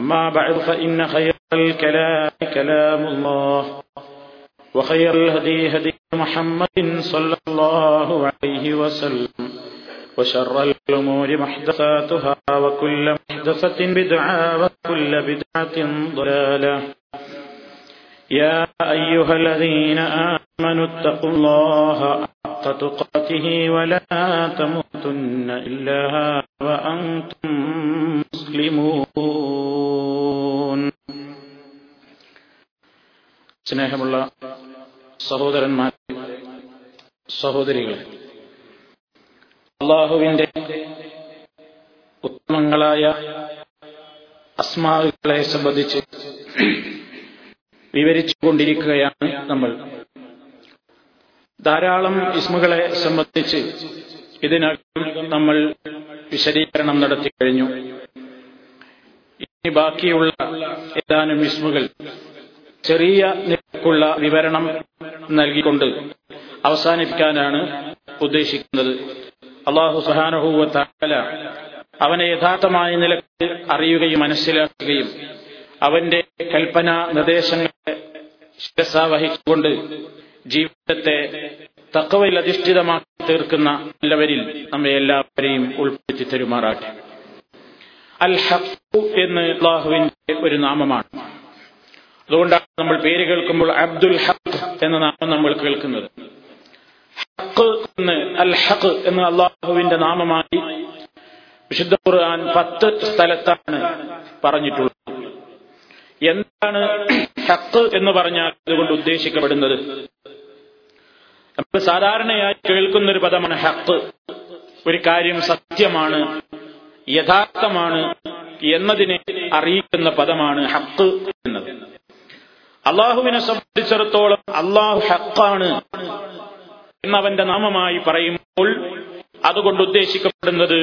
ما بعد فإن خير الكلام كلام الله وخير الهدي هدي محمد صلى الله عليه وسلم وشر الأمور محدثاتها وكل محدثة بدعة وكل بدعة ضلالة. يا أيها الذين آمنوا اتقوا الله حق تقاته ولا تموتن إلا وأنتم مسلمون സ്നേഹമുള്ള സഹോദരന്മാർ സഹോദരികൾ അള്ളാഹുവിന്റെ ഉത്തമങ്ങളായ അസ്മാവുകളെ സംബന്ധിച്ച് വിവരിച്ചുകൊണ്ടിരിക്കുകയാണ് നമ്മൾ ധാരാളം ഇസ്മുകളെ സംബന്ധിച്ച് ഇതിനകം നമ്മൾ വിശദീകരണം നടത്തി കഴിഞ്ഞു. ഇനി ബാക്കിയുള്ള ഏതാനും ഇസ്മുകൾ ചെറിയ നിരക്കുള്ള വിവരണം നൽകിക്കൊണ്ട് അവസാനിപ്പിക്കാനാണ് ഉദ്ദേശിക്കുന്നത്. അള്ളാഹു സുഹാനഹൂവ താല അവനെ യഥാർത്ഥമായ നിലയ്ക്ക് അറിയുകയും മനസ്സിലാക്കുകയും അവന്റെ കൽപ്പന നിർദ്ദേശങ്ങളെ ശിരസ വഹിച്ചുകൊണ്ട് ജീവിതത്തെ തക്കവയിൽ അധിഷ്ഠിതമാക്കി തീർക്കുന്ന നല്ലവരിൽ നമ്മെ എല്ലാവരെയും ഉൾപ്പെടുത്തി തരുമാറാട്ടെ അൽ ഹഖു എന്ന് അള്ളാഹുവിന്റെ ഒരു നാമമാണ്. അതുകൊണ്ടാണ് നമ്മൾ പേര് കേൾക്കുമ്പോൾ അബ്ദുൽ ഹഖ് എന്ന നാമം നമ്മൾ കേൾക്കുന്നത്. ഹഖ് എന്ന് അൽ ഹഖ് എന്ന് അള്ളാഹുവിന്റെ നാമമായി വിശുദ്ധ ഖുർആൻ പത്ത് സ്ഥലത്താണ് പറഞ്ഞിട്ടുള്ളത്. എന്താണ് ഹക്ക് എന്ന് പറഞ്ഞാൽ അതുകൊണ്ട് ഉദ്ദേശിക്കപ്പെടുന്നത്? നമ്മൾ സാധാരണയായി കേൾക്കുന്ന ഒരു പദമാണ് ഹക്ക് ഒരു കാര്യം സത്യമാണ് യഥാർത്ഥമാണ് എന്നതിനെ അറിയിക്കുന്ന പദമാണ് ഹക്ക് എന്നത്. അള്ളാഹുവിനെ സംബന്ധിച്ചിടത്തോളം അള്ളാഹു ഹക്കാണ് എന്നവന്റെ നാമമായി പറയുമ്പോൾ അതുകൊണ്ട് ഉദ്ദേശിക്കപ്പെടുന്നത്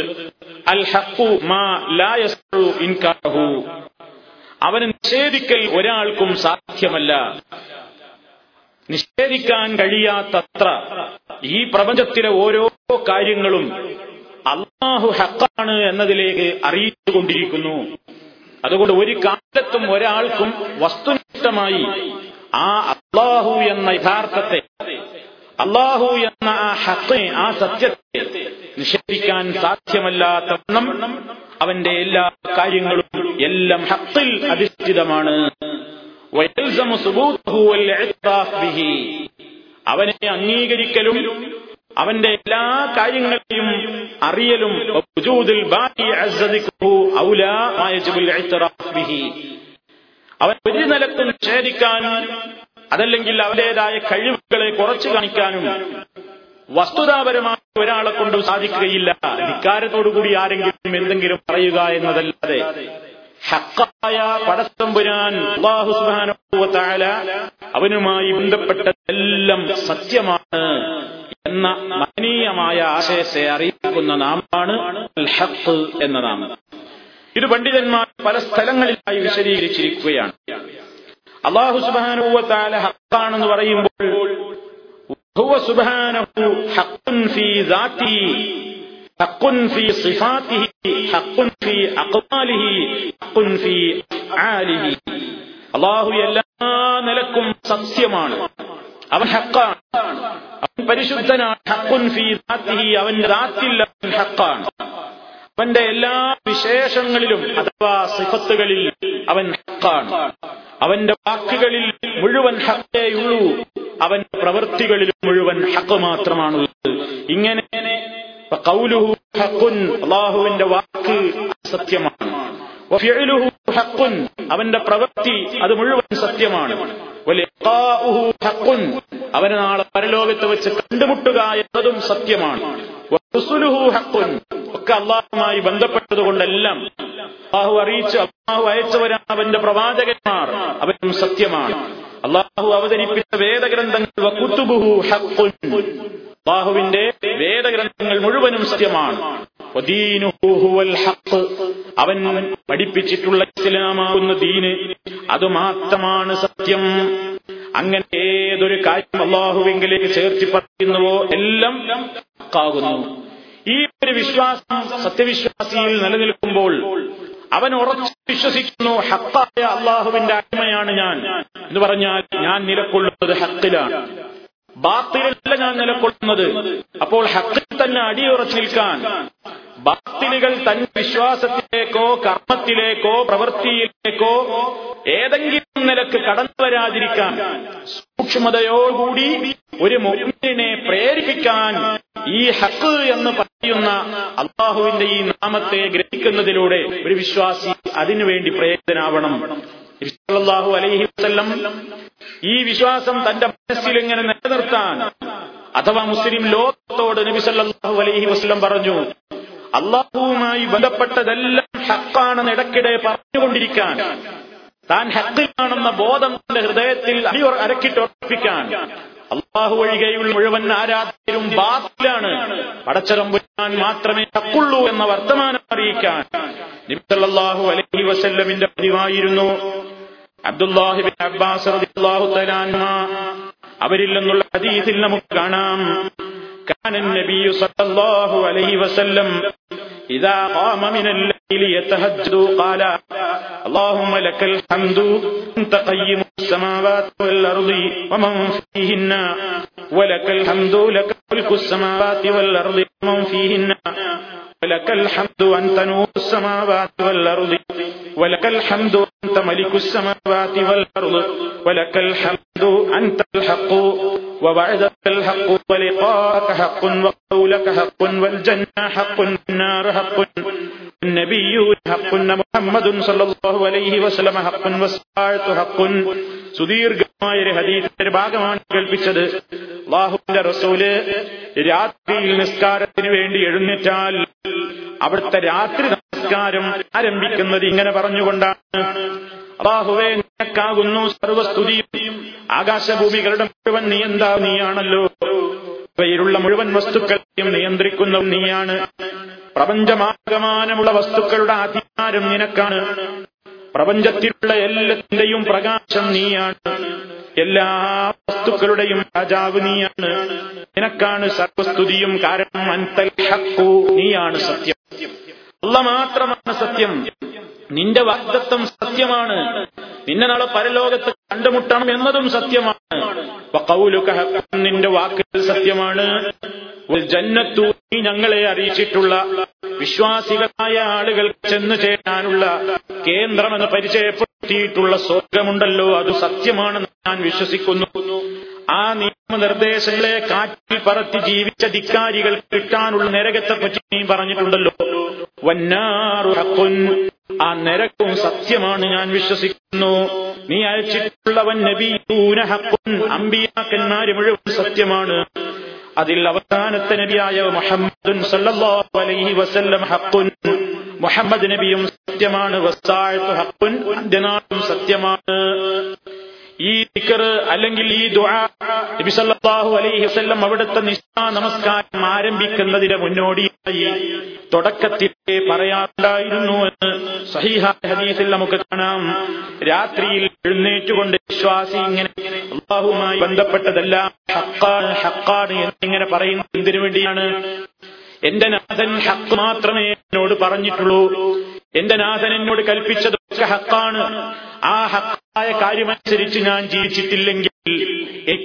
അൽ ഹക്കു മാ ലായു ഇൻകാഹു അവന് നിഷേധിക്കൽ ഒരാൾക്കും സാധ്യമല്ല. നിഷേധിക്കാൻ കഴിയാത്തത്ര ഈ പ്രപഞ്ചത്തിലെ ഓരോ കാര്യങ്ങളും അള്ളാഹു ഹക്കാണ് എന്നതിലേക്ക് അറിയിച്ചുകൊണ്ടിരിക്കുന്നു. അതുകൊണ്ട് ഒരു കാലത്തും ഒരാൾക്കും വസ്തുനിഷ്ഠമായി ആ അള്ളാഹു എന്ന യഥാർത്ഥത്തെ അള്ളാഹു എന്ന ആ ഹക്ക് ആ സത്യത്തെ നിഷേധിക്കാൻ സാധ്യമല്ലാത്തവണ്ണം അവന്റെ എല്ലാ കാര്യങ്ങളും എല്ലാം ഹത്തിൽ അധിഷ്ഠിതമാണ്. അവനെ അംഗീകരിക്കലും അവന്റെ എല്ലാ കാര്യങ്ങളെയും അറിയലും അവൻ ഒരു നിലത്ത് നിഷേധിക്കാൻ അതല്ലെങ്കിൽ അവരുടേതായ കഴിവുകളെ കുറച്ചു കാണിക്കാനും വസ്തുതാപരമായി ഒരാളെ കൊണ്ട് സാധിക്കുകയില്ല. ധിക്കാരത്തോടുകൂടി ആരെങ്കിലും എന്തെങ്കിലും പറയുക എന്നതല്ലാതെ. ഹക്കായ പടത്തമ്പുരാൻ അള്ളാഹു സുബാനുവല അവനുമായി ബന്ധപ്പെട്ടതെല്ലാം സത്യമാണ് എന്ന മഹനീയമായ ആശയത്തെ അറിയിക്കുന്ന നാമാണ് അൽ ഹഖ് എന്ന നാമം. ഇത് പണ്ഡിതന്മാർ പല സ്ഥലങ്ങളിലായി വിശദീകരിച്ചിരിക്കുകയാണ്. അള്ളാഹു സുബാനുവല ഹക്കാണെന്ന് പറയുമ്പോൾ ഹക്കുൻ ഫീ ഹഖുൻ ഫീ സിഫാത്തിഹി അള്ളാഹു എല്ലാ നിലക്കും സത്യമാണ്. അവൻ ഹക്കാണ് അവൻ പരിശുദ്ധനാണ്. ഹക്കുൻ ഫി ദാത്തിഹി അവന്റെ ദാത്തിൽ അവൻ ഹക്കാണ് അവന്റെ എല്ലാ വിശേഷങ്ങളിലും അഥവാ സിഫത്തുകളിൽ അവൻ ഹക്കാണ് അവന്റെ വാക്കുകളിൽ മുഴുവൻ ഹക്കേയുള്ളൂ. അവന്റെ പ്രവൃത്തികളിൽ മുഴുവൻ ഹക്ക് മാത്രമാണുള്ളത്. ഇങ്ങനെ അള്ളാഹുവിന്റെ വാക്ക് സത്യമാണ്. അവന്റെ പ്രവൃത്തി അത് മുഴുവൻ സത്യമാണ്. അവനെ നാളെ പരലോകത്ത് വെച്ച് കണ്ടുമുട്ടുക എന്നതും സത്യമാണ്. ഒക്കെ അള്ളാഹുമായി ബന്ധപ്പെട്ടതുകൊണ്ടെല്ലാം അള്ളാഹു അറിയിച്ചു അള്ളാഹു അയച്ചവരാണ് അവന്റെ പ്രവാചകന്മാർ. അവരും സത്യമാണ്. അള്ളാഹു അവതരിപ്പിച്ച വേദഗ്രന്ഥങ്ങൾ അള്ളാഹുവിന്റെ വേദഗ്രന്ഥങ്ങൾ മുഴുവനും സത്യമാണ്. അവൻ പഠിപ്പിച്ചിട്ടുള്ള ഇസ്ലാമാകുന്ന ദീന് അത് മാത്രമാണ് സത്യം. അങ്ങനെ ഏതൊരു കാര്യം അള്ളാഹുവെങ്കിലേക്ക് ചേർത്തി പറയുന്നുവോ എല്ലാം ഹക്കാകുന്നു ഈ ഒരു വിശ്വാസം സത്യവിശ്വാസിയിൽ നിലനിൽക്കുമ്പോൾ അവൻ ഉറച്ചു വിശ്വസിക്കുന്നു ഹക്കായ അള്ളാഹുവിന്റെ അടിമയാണ് ഞാൻ. എന്ന് പറഞ്ഞാൽ ഞാൻ നിലക്കൊള്ളുന്നത് ഹക്കിലാണ്. ബാത്തിലല്ല ഞാൻ നിലക്കൊള്ളുന്നത്. അപ്പോൾ ഹക്കിൽ തന്നെ അടിയുറച്ചു നിൽക്കാൻ ബാത്തിലുകൾ തന്റെ വിശ്വാസത്തിലേക്കോ കർമ്മത്തിലേക്കോ പ്രവൃത്തിയിലേക്കോ ഏതെങ്കിലും നിലയ്ക്ക് കടന്നു വരാതിരിക്കാൻ സൂക്ഷ്മതയോടുകൂടി ഒരു മുഅ്മിനെ പ്രേരിപ്പിക്കാൻ ഈ ഹക്ക് എന്ന് പറയുന്ന അള്ളാഹുവിന്റെ ഈ നാമത്തെ ഗ്രഹിക്കുന്നതിലൂടെ ഒരു വിശ്വാസി അതിനുവേണ്ടി നബി സല്ലല്ലാഹു അലൈഹി വസ്ല്ലം ഈ വിശ്വാസം തന്റെ മനസ്സിൽ ഇങ്ങനെ നിലനിർത്താൻ? അഥവാ മുസ്ലിം ലോകത്തോട് നബി സല്ലല്ലാഹു അലൈഹി വസ്ലം പറഞ്ഞു അള്ളാഹുവുമായി ബന്ധപ്പെട്ടതെല്ലാം ഹക്കാണെന്ന് ഇടയ്ക്കിടെ പറഞ്ഞുകൊണ്ടിരിക്കാൻ താൻ ഹക്കിലാണെന്ന ബോധം തന്റെ ഹൃദയത്തിൽ അരക്കിട്ടുറപ്പിക്കാൻ അള്ളാഹു ഒഴികെയുള്ള മുഴുവൻ ആരാധനയും ബാത്തിലാണ്. പടച്ചറമ്പുരാൻ മാത്രമേ തക്കുള്ളൂ എന്ന വർത്തമാനം അറിയിക്കാൻ. നിബ്സല്ലാഹു അലൈഹി വസല്ലമിന്റെ പതിവായിരുന്നു. അബ്ദുല്ലാഹിബിൻ അബ്ബാസ് റളിയല്ലാഹു തആല അവരിൽ നിന്നുള്ള ഹദീസിൽ നമുക്ക് കാണാം. കാനൻ നബിയു സല്ലല്ലാഹു അലൈഹി വസല്ലം إذا قام من الليل يتهجد قال اللهم لك الحمد أنت قيم السماوات والأرض ومن فيهن ولك الحمد لك ملك السماوات والأرض ومن فيهن ولك الحمد أنت نور السماوات والأرض ولك الحمد أنت ملك السماوات والأرض ولك الحمد أنت الحق ووعدك الحق ولقاءك حق وقولك حق والجنة حق والنار حق النبيون حق محمد صلى الله عليه وسلم حق والساعة حق സുദീർഘമായ ഒരു ഹദീസിന്റെ ഭാഗമാണ് കേൾപ്പിച്ചത് അള്ളാഹുവിന്റെ റസൂല് രാത്രിയിൽ നിസ്കാരത്തിന് വേണ്ടി എഴുന്നേറ്റാൽ അവിടുത്തെ രാത്രി നമസ്കാരം ആരംഭിക്കുന്നത് ഇങ്ങനെ പറഞ്ഞുകൊണ്ടാണ് അള്ളാഹുവേ നിനക്കാകുന്നു സർവസ്തുതിയും. ആകാശഭൂമികളുടെ മുഴുവൻ നീയന്താ? നീയാണല്ലോ. ഇവയിലുള്ള മുഴുവൻ വസ്തുക്കളെയും നിയന്ത്രിക്കുന്നതും നീയാണ്. പ്രപഞ്ചമാകമാനമുള്ള വസ്തുക്കളുടെ അധികാരം നിനക്കാണ്. പ്രപഞ്ചത്തിലുള്ള എല്ലാത്തിന്റെയും പ്രകാശം നീയാണ്. എല്ലാ വസ്തുക്കളുടെയും രാജാവ് നീയാണ്. നിനക്കാണ് സർവസ്തുതിയും. കാരണം അൻതൽ നീയാണ് സത്യം. അല്ല മാത്രമാണ് സത്യം. നിന്റെ വാഗ്ദത്വം സത്യമാണ്. നിന്നെ നാളെ പരലോകത്ത് കണ്ടുമുട്ടണം എന്നതും സത്യമാണ്. നിന്റെ വാക്ക് സത്യമാണ്. ജന്നത്തു ഞങ്ങളെ അറിയിച്ചിട്ടുള്ള വിശ്വാസികളായ ആളുകൾ ചെന്നു ചേരാനുള്ള കേന്ദ്രമെന്ന് പരിചയപ്പെടുത്തിയിട്ടുള്ള സ്വർഗമുണ്ടല്ലോ അത് സത്യമാണെന്ന് ഞാൻ വിശ്വസിക്കുന്നു. ആ നിയമനിർദ്ദേശങ്ങളെ കാറ്റിൽ പറത്തി ജീവിച്ച ധിക്കാരികൾ കിട്ടാനുള്ള നരകത്തെ പറ്റി നീ പറഞ്ഞിട്ടുണ്ടല്ലോ. വന്നാറു ആ നരകവും സത്യമാണ് ഞാൻ വിശ്വസിക്കുന്നു. നീ അയച്ചിട്ടുള്ളവൻ നബിയൂന ഹഖുൻ അമ്പിയാക്കന്മാര് മുഴുവൻ സത്യമാണ്. അതിൽ അവസാനത്തെ നബിയായ മുഹമ്മദുൻ അലൈഹി വസല്ലം ഹഖുൻ മുഹമ്മദ് നബിയും സത്യമാണ്. വസ്സാഴത്തു ഹഖുൻ അന്ത്യനാളും സത്യമാണ്. ഈ ദിക്കർ അല്ലെങ്കിൽ ഈ സല്ലല്ലാഹു അലൈഹി വസല്ലം അവിടുത്തെ നിശാ നമസ്കാരം ആരംഭിക്കുന്നതിന് മുന്നോടിയായി തുടക്കത്തിലേ പറയാറുണ്ടായിരുന്നു എന്ന് സഹിഹ ഹദീസിൽ നമുക്ക് കാണാം. രാത്രിയിൽ എഴുന്നേറ്റുകൊണ്ട് വിശ്വാസി ഇങ്ങനെ അള്ളാഹുമായി ബന്ധപ്പെട്ടതെല്ലാം ഹക്കാണ് ഹക്കാണ് എന്നിങ്ങനെ പറയുന്നത് എന്തിനു വേണ്ടിയാണ്? എന്റെ നാഥൻ ഹക്ക് മാത്രമേ എന്നോട് പറഞ്ഞിട്ടുള്ളൂ. എന്റെ നാഥൻ എന്നോട് കൽപ്പിച്ചതൊക്കെ ഹക്കാണ്. ആ ഹക്കായ കാര്യമനുസരിച്ച് ഞാൻ ജീവിച്ചിട്ടില്ലെങ്കിൽ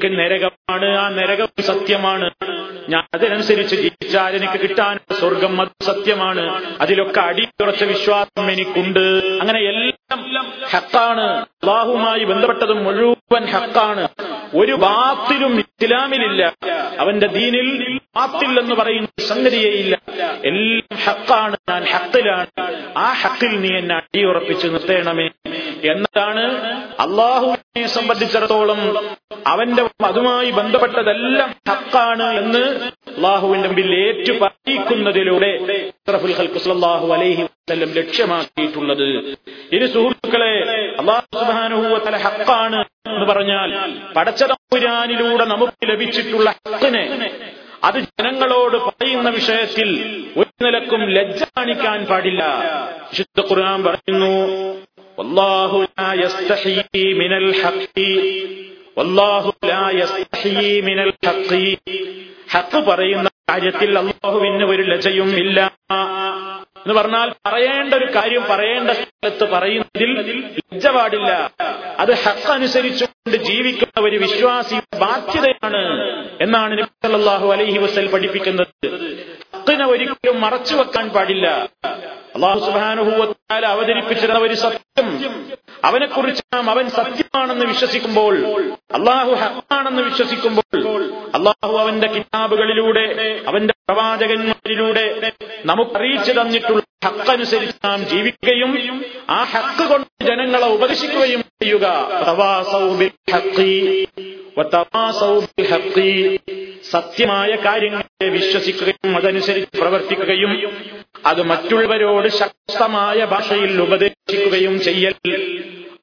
നരകമാണ് ആ നരകം സത്യമാണ്. ഞാൻ അതിനനുസരിച്ച് ജീവിച്ചാൽ എനിക്ക് കിട്ടാൻ സ്വർഗം അത് സത്യമാണ്. അതിലൊക്കെ അടിയുറച്ച വിശ്വാസം എനിക്കുണ്ട്. അങ്ങനെ എല്ലാം ഹക്കാണ്. അള്ളാഹുമായി ബന്ധപ്പെട്ടത് മുഴുവൻ ഹക്കാണ്. ഒരു ബാത്തിലും ഇസ്ലാമിലില്ല. അവന്റെ ദീനിൽ ബാത്തിൽ എന്ന് പറയുന്ന സംഗതിയേയില്ല. എല്ലാം ഹക്കാണ്. ഞാൻ ഹക്കിലാണ്. ആ ഹക്കിൽ നീ എന്നെ അടിയുറപ്പിച്ച് നിർത്തേണമേ. എന്നതാണ് അള്ളാഹുവിനെ സംബന്ധിച്ചിടത്തോളം അവന്റെ അതുമായി ബന്ധപ്പെട്ടതെല്ലാം ഹക്കാണ് എന്ന് അള്ളാഹുവിന്റെ മുമ്പിൽ ഏറ്റു പറയിക്കുന്നതിലൂടെ അലൈഹി ലക്ഷ്യമാക്കിയിട്ടുള്ളത്. ഇനി സുഹൃത്തുക്കളെ അള്ളാഹു ഹക്കാണ് എന്ന് പറഞ്ഞാൽ പടച്ചതമ്പുരാനിലൂടെ നമുക്ക് ലഭിച്ചിട്ടുള്ള ഹക്കിനെ അത് ജനങ്ങളോട് പറയുന്ന വിഷയത്തിൽ ഒരു നിലക്കും ലജ്ജ കാണിക്കാൻ പാടില്ല. വിശുദ്ധ ഖുർആൻ പറയുന്നു ഹക്ക് പറയുന്ന കാര്യത്തിൽ അള്ളാഹുവിന് ഒരു ലജയും ഇല്ല. എന്ന് പറഞ്ഞാൽ പറയേണ്ട ഒരു കാര്യം പറയേണ്ട സ്ഥലത്ത് പറയുന്നതിൽ ലജ്ജ പാടില്ല അത് ഹക്ക് അനുസരിച്ചുകൊണ്ട് ജീവിക്കുന്ന ഒരു വിശ്വാസി ബാധ്യതയാണ് എന്നാണ് നബി സല്ലല്ലാഹു അലൈഹി വസല്ലം പഠിപ്പിക്കുന്നത്. ഹക്കിനെ ഒരിക്കലും മറച്ചു വെക്കാൻ പാടില്ല. അള്ളാഹു തആല അവതരിപ്പിച്ചിരുന്ന ഒരു സത്യം അവനെക്കുറിച്ച് നാം അവൻ സത്യമാണെന്ന് വിശ്വസിക്കുമ്പോൾ അള്ളാഹു ഹക്കാണെന്ന് വിശ്വസിക്കുമ്പോൾ അള്ളാഹു അവന്റെ കിതാബുകളിലൂടെ അവന്റെ പ്രവാചകന്മാരിലൂടെ നമുക്ക് അറിയിച്ചു തന്നിട്ടുള്ള ഹക്കനുസരിച്ച് നാം ജീവിക്കുകയും ആ ഹക്ക് കൊണ്ട് ജനങ്ങളെ ഉപദേശിക്കുകയും ചെയ്യുക. സത്യമായ കാര്യങ്ങളെ വിശ്വസിക്കുകയും അതനുസരിച്ച് പ്രവർത്തിക്കുകയും അത് മറ്റുള്ളവരോട് ശക്തമായ ഭാഷയിൽ ഉപദേശിക്കുകയും ചെയ്യൽ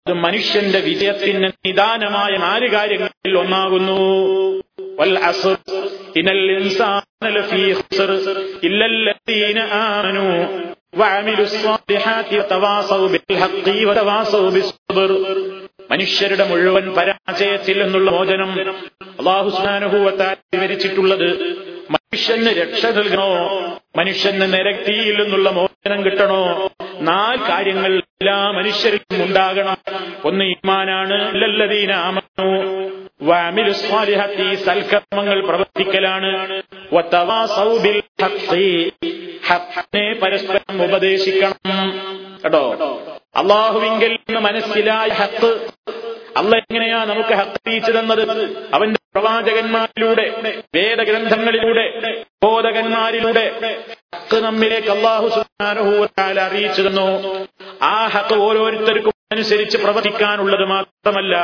അത് മനുഷ്യന്റെ വിജയത്തിന് നിദാനമായ നാല് കാര്യങ്ങളിൽ ഒന്നാകുന്നു. മനുഷ്യരുടെ മുഴുവൻ പരാജയത്തിൽ എന്നുള്ള മോചനം അള്ളാഹുസ്നാനുഭൂവത്താൽ വിവരിച്ചിട്ടുള്ളത് മനുഷ്യന് രക്ഷ നൽകണോ? മനുഷ്യന് നിരക്തിയിൽ നിന്നുള്ള മോചനം കിട്ടണോ? നാല് കാര്യങ്ങൾ എല്ലാ മനുഷ്യരിലും ഉണ്ടാകണം. ഒന്ന് ഈമാനാണ്. ലല്ലതീനാമനു സൽക്കർമ്മങ്ങൾ പ്രവർത്തിക്കലാണ്. പരസ്പരം ഉപദേശിക്കണം. കേട്ടോ? അള്ളാഹുവിങ്കിൽ നിന്ന് മനസ്സിലായ ഹത്ത് അള്ള എങ്ങനെയാ നമുക്ക് ഹത്തറിയിച്ചതെന്നത് തന്നത്? അവന്റെ പ്രവാചകന്മാരിലൂടെ വേദഗ്രന്ഥങ്ങളിലൂടെ ബോധകന്മാരിലൂടെ ഹക്ക് നമ്മിലേക്ക് അള്ളാഹു സുഹാനുഭൂത്താൽ അറിയിച്ചു തന്നു ആ ഹക്ക് ഓരോരുത്തർക്കും അനുസരിച്ച് പ്രവർത്തിക്കാനുള്ളത് മാത്രമല്ല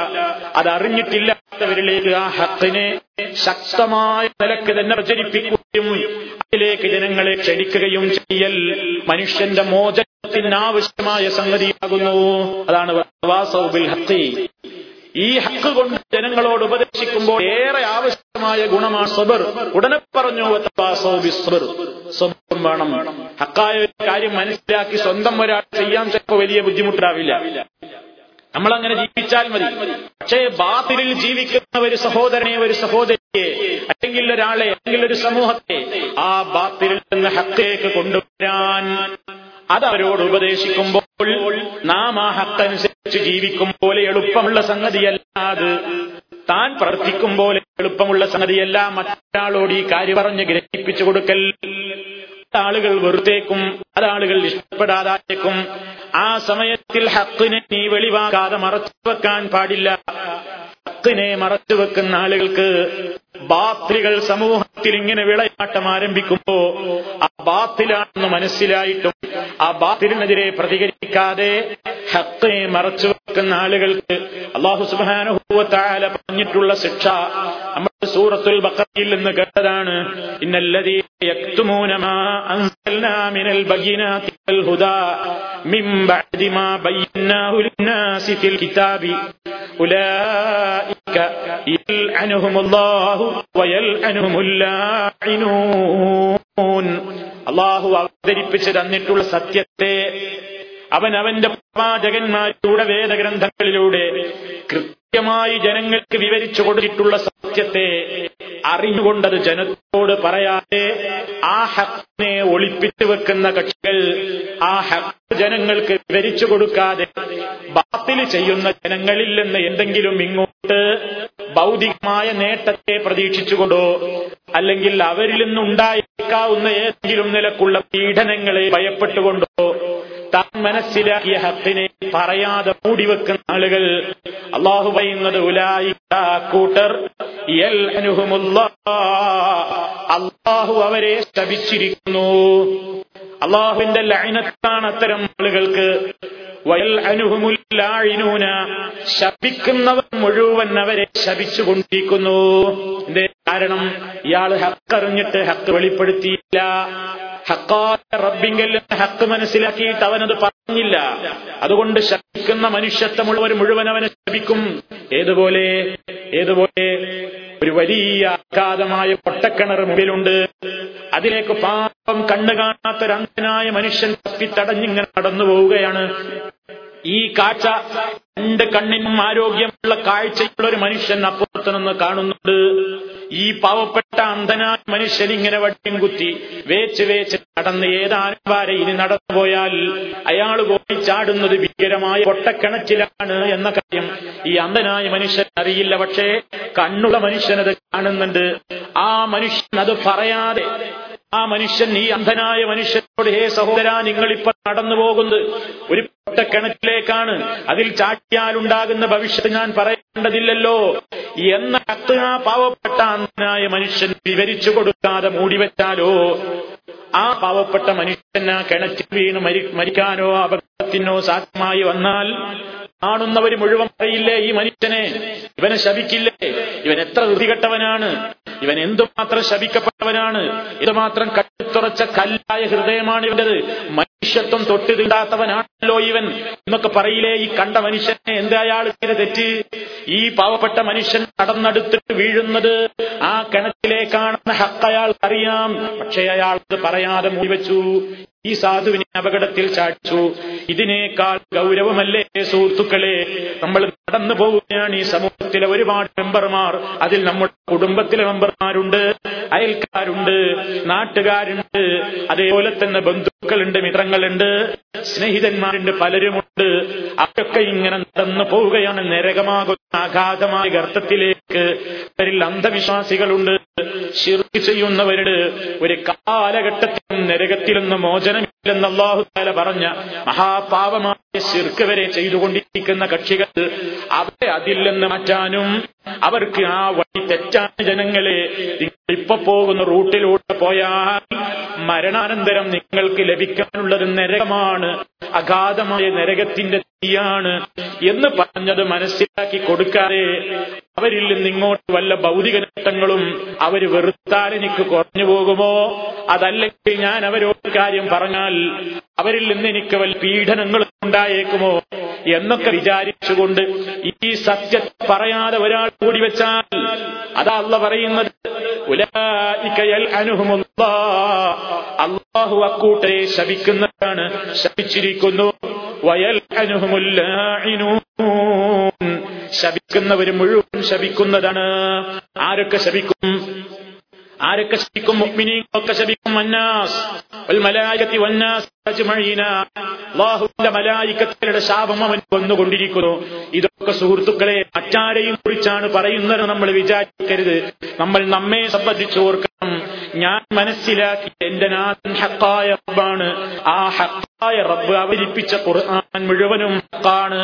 അത് അറിഞ്ഞിട്ടില്ലാത്തവരിലേക്ക് ആ ഹക്കിനെ ശക്തമായ നിലയ്ക്ക് തന്നെ പ്രചരിപ്പിക്കുകയും അതിലേക്ക് ജനങ്ങളെ ക്ഷണിക്കുകയും ചെയ്യൽ മനുഷ്യന്റെ മോചനത്തിന് ആവശ്യമായ സംഗതിയാകുന്നു അതാണ് ഈ ഹക്ക് കൊണ്ട് ജനങ്ങളോട് ഉപദേശിക്കുമ്പോൾ ഏറെ ആവശ്യമായ ഗുണമാണ് സബർ ഉടനെ പറഞ്ഞു സ്വബറും വേണം. ഹക്കായ ഒരു കാര്യം മനസ്സിലാക്കി സ്വന്തം ഒരാൾ ചെയ്യാൻ ചിലപ്പോൾ വലിയ ബുദ്ധിമുട്ടാവില്ല. നമ്മളങ്ങനെ ജീവിച്ചാൽ മതി. പക്ഷേ ബാത്തിലിൽ ജീവിക്കുന്ന ഒരു സഹോദരനെ ഒരു സഹോദരിയെ അല്ലെങ്കിൽ ഒരാളെ അല്ലെങ്കിൽ ഒരു സമൂഹത്തെ ആ ബാത്തിലിൽ നിന്ന് ഹക്കയേക്ക് കൊണ്ടുവരാൻ അത് അവരോട് ഉപദേശിക്കുമ്പോൾ നാം ആ ഹക്കനുസരിച്ച് ജീവിക്കും പോലെ എളുപ്പമുള്ള സംഗതിയല്ലാതെ താൻ പ്രവർത്തിക്കും പോലെ എളുപ്പമുള്ള സംഗതിയല്ല മറ്റൊരാളോട് ഈ കാര്യം പറഞ്ഞ് ഗ്രഹിപ്പിച്ചു കൊടുക്കൽ. ആളുകൾ വെറുതേക്കും അതാളുകൾ ഇഷ്ടപ്പെടാതായേക്കും. ആ സമയത്തിൽ ഹക്കിനെ നീ വെളിവാക്കാതെ മറച്ചു വെക്കാൻ പാടില്ല. ഹക്കിനെ മറച്ചു വെക്കുന്ന ആളുകൾക്ക് ബാത്തിലുകൾ സമൂഹത്തിൽ ഇങ്ങനെ വിളയാട്ടം ആരംഭിക്കുമ്പോ ആ ബാത്തിലാണെന്ന് മനസ്സിലായിട്ടും ആ ബാത്തിലിനെതിരെ പ്രതികരിക്കാതെ ഹക്കിനെ മറച്ചു വെക്കുന്ന ആളുകൾക്ക് അള്ളാഹു സുബാനുഭൂവത്തായ പറഞ്ഞിട്ടുള്ള ശിക്ഷ നമ്മൾ സൂറത്തുൽ ബക്കറയിൽ നിന്ന് കേട്ടതാണ്. അള്ളാഹു അവതരിപ്പിച്ച് തന്നിട്ടുള്ള സത്യത്തെ അവൻ അവന്റെ പ്രവാചകന്മാരുടെ വേദഗ്രന്ഥങ്ങളിലൂടെ കൃത്യമായി ജനങ്ങൾക്ക് വിവരിച്ചു കൊടുത്തിട്ടുള്ള സത്യത്തെ അറിഞ്ഞുകൊണ്ടത് ജനത്തോട് പറയാതെ ആ ഹക്കിനെ ഒളിപ്പിച്ചു വെക്കുന്ന കക്ഷികൾ ആ ഹക്ക് ജനങ്ങൾക്ക് വിവരിച്ചു കൊടുക്കാതെ ബാത്തിൽ ചെയ്യുന്ന ജനങ്ങളിൽ നിന്ന് എന്തെങ്കിലും ഇങ്ങോട്ട് ഭൗതികമായ നേട്ടത്തെ പ്രതീക്ഷിച്ചുകൊണ്ടോ അല്ലെങ്കിൽ അവരിൽ നിന്നുണ്ടായേക്കാവുന്ന ഏതെങ്കിലും നിലക്കുള്ള പീഡനങ്ങളെ ഭയപ്പെട്ടുകൊണ്ടോ താൻ മനസ്സിലാക്കിയ ഹത്തിനെ പറയാതെ മൂടിവെക്കുന്ന ആളുകൾ അള്ളാഹു പറയുന്നത് ഉലായിക്കൂട്ടർ അള്ളാഹു അവരെ ശപിച്ചിരിക്കുന്നു. അള്ളാഹുവിന്റെ ലൈനത്താണ് അത്തരം ആളുകൾക്ക്. വയൽ അനുഹമുല്ലാഴിനൂന ശപിക്കുന്നവർ മുഴുവൻ അവരെ ശപിച്ചുകൊണ്ടിരിക്കുന്നു. എന്തേ? കാരണം ഇയാൾ ഹക്കറിഞ്ഞിട്ട് ഹക്ക് വെളിപ്പെടുത്തിയില്ല. ഹക്കായ റബ്ബിങ്കൽ ഹക്ക് മനസ്സിലാക്കിയിട്ട് അവനത് പറഞ്ഞില്ല. അതുകൊണ്ട് ശപിക്കുന്ന മനുഷ്യത്വമുള്ളവർ മുഴുവൻ അവനെ ശപിക്കും. ഏതുപോലെ? ഏതുപോലെ? ഒരു വലിയ അഗാധമായ പൊട്ടക്കിണർ മുമ്പിലുണ്ട്. അതിലേക്ക് പാപം കണ്ണു കാണാത്തൊരു അന്ധനായ മനുഷ്യൻ തപ്പിത്തടഞ്ഞിങ്ങനെ നടന്നു പോവുകയാണ് ഈ കാഴ്ച രണ്ട് കണ്ണിനും ആരോഗ്യമുള്ള കാഴ്ചയുള്ള ഒരു മനുഷ്യൻ അപ്പുറത്ത് നിന്ന് കാണുന്നുണ്ട്. ഈ പാവപ്പെട്ട അന്ധനായ മനുഷ്യൻ ഇങ്ങനെ വട്ടിയും കുത്തി വേച്ച് വേച്ച് നടന്ന് ഏതാനും വരെ ഇനി നടന്നു പോയാൽ അയാൾ പോയി ചാടുന്നത് ഭീകരമായ പൊട്ടക്കിണറ്റിലാണ് എന്ന കാര്യം ഈ അന്ധനായ മനുഷ്യൻ അറിയില്ല. പക്ഷേ കണ്ണുള്ള മനുഷ്യനത് കാണുന്നുണ്ട്. ആ മനുഷ്യൻ അത് പറയാതെ ആ മനുഷ്യൻ ഈ അന്ധനായ മനുഷ്യനോട് ഹേ സഹോദര നിങ്ങളിപ്പോ നടന്നു പോകുന്നത് ഒരു പൊട്ടക്കിണറ്റിലേക്കാണ് അതിൽ ചാട്ടിയാലുണ്ടാകുന്ന ഭവിഷ്യത്ത് ഞാൻ പറയേണ്ടതില്ലല്ലോ. എന്ന കത്ത് ആ പാവപ്പെട്ട അന്ധനായ മനുഷ്യൻ വിവരിച്ചു കൊടുക്കാതെ മൂടിവെച്ചാലോ ആ പാവപ്പെട്ട മനുഷ്യൻ ആ കിണറ്റിൽ വീണ് മരി മരിക്കാനോ അപകടത്തിനോ സാധ്യമായി വന്നാൽ കാണുന്നവർ മുഴുവൻ പറയില്ലേ ഈ മനുഷ്യനെ ഇവനെ ശപിക്കില്ലേ? ഇവൻ എത്ര വൃത്തികെട്ടവനാണ് ഇവൻ എന്തുമാത്രം ശപിക്കപ്പെട്ടവനാണ്? ഇതുമാത്രം കട്ടിത്തുറച്ച കല്ലായ ഹൃദയമാണ് ഇവന്റേത് മനുഷ്യത്വം തൊട്ട് തീണ്ടാത്തവനാണല്ലോ ഇവൻ എന്നൊക്കെ പറയില്ലേ ഈ കണ്ട മനുഷ്യനെ എന്താ അയാൾ ചെയ്ത തെറ്റ്? ഈ പാവപ്പെട്ട മനുഷ്യൻ നടന്നെടുത്തിട്ട് വീഴുന്നത് ആ കിണറ്റിലേക്കാണെന്ന് ഹക്ക് അറിയാം പക്ഷേ അയാൾ അത് പറയാതെ മൂടിവെച്ചു ഈ സാധുവിനെ അപകടത്തിൽ ചാടിച്ചു. ഇതിനേക്കാൾ ഗൗരവമല്ലേ സുഹൃത്തുക്കളെ? നമ്മൾ നടന്നു പോവുകയാണ് ഈ സമൂഹത്തിലെ ഒരുപാട് മെമ്പർമാർ. അതിൽ നമ്മുടെ കുടുംബത്തിലെ മെമ്പർമാരുണ്ട് അയൽക്കാരുണ്ട് നാട്ടുകാരുണ്ട് അതേപോലെ തന്നെ ബന്ധുക്കളുണ്ട് മിത്രങ്ങളുണ്ട് സ്നേഹിതന്മാരുണ്ട് പലരുമുണ്ട്. അവരൊക്കെ ഇങ്ങനെ നടന്നു പോവുകയാണ്. നരകമാകുന്ന അഗാധമായ ഗർത്തത്തിലേക്ക് അവരിൽ അന്ധവിശ്വാസികളുണ്ട്. ശിർക്ക് ചെയ്യുന്നവരുടെ ഒരു കാലഘട്ടത്തിലും നരകത്തിൽ നിന്ന് മോചനമില്ലെന്ന് അള്ളാഹു താല പറഞ്ഞ മഹാപാപമായ ശിർക്ക് വരെ ചെയ്തുകൊണ്ടിരിക്കുന്ന കക്ഷികൾ അവരെ അതിൽ നിന്ന് മാറ്റാനും അവർക്ക് ആ വഴി തെറ്റാണ് ജനങ്ങളെ നിങ്ങൾ ഇപ്പൊ പോകുന്ന റൂട്ടിലൂടെ പോയാൽ മരണാനന്തരം നിങ്ങൾക്ക് ലഭിക്കാനുള്ളത് നരകമാണ്. അഗാധമായ നരകത്തിന്റെ തീയാണ് എന്ന് പറഞ്ഞത് മനസ്സിലാക്കി കൊടുക്കാതെ അവരിൽ നിന്ന് ഇങ്ങോട്ട് വല്ല ഭൗതിക നേട്ടങ്ങളും അവർ വെറുത്താൽ എനിക്ക് കുറഞ്ഞു പോകുമോ? അതല്ലെങ്കിൽ ഞാൻ അവരോട് കാര്യം പറഞ്ഞാൽ അവരിൽ നിന്ന് എനിക്ക് വല്ല പീഡനങ്ങൾ ഉണ്ടായേക്കുമോ? എന്നൊക്കെ വിചാരിച്ചുകൊണ്ട് ഈ സത്യം പറയാതെ ഒരാൾ കൂടി വെച്ചാൽ അതാ അല്ല പറയുന്നത് അള്ളാഹു അക്കൂട്ടരെ ശപിക്കുന്നതാണ് ശപിച്ചിരിക്കുന്നു. ശപിക്കുന്നവര് മുഴുവൻ ശപിക്കുന്നതാണ്. ആരൊക്കെ ശപിക്കും? ആരൊക്കെ ശപിക്കും? മുഗ്മിനീങ്ങളൊക്കെ ശപിക്കും? വന്നാസ്. വന്നാസ്. അള്ളാഹുവിന്റെ മലായിക്കത്തരുടെ ശാപം അവൻ വന്നുകൊണ്ടിരിക്കുന്നു. ഇതൊക്കെ സുഹൃത്തുക്കളെ മറ്റാരെയും കുറിച്ചാണ് പറയുന്നത് നമ്മൾ വിചാരിക്കരുത്. നമ്മൾ നമ്മെ സംബന്ധിച്ച് ഓർക്കണം ഞാൻ മനസ്സിലാക്കി എന്റെ നാഥൻ ഹക്കായ റബ്ബാണ്. ആ ഹക്കായ റബ്ബ് അവതരിപ്പിച്ച ഖുർആൻ മുഴുവനും ഹക്കാണ്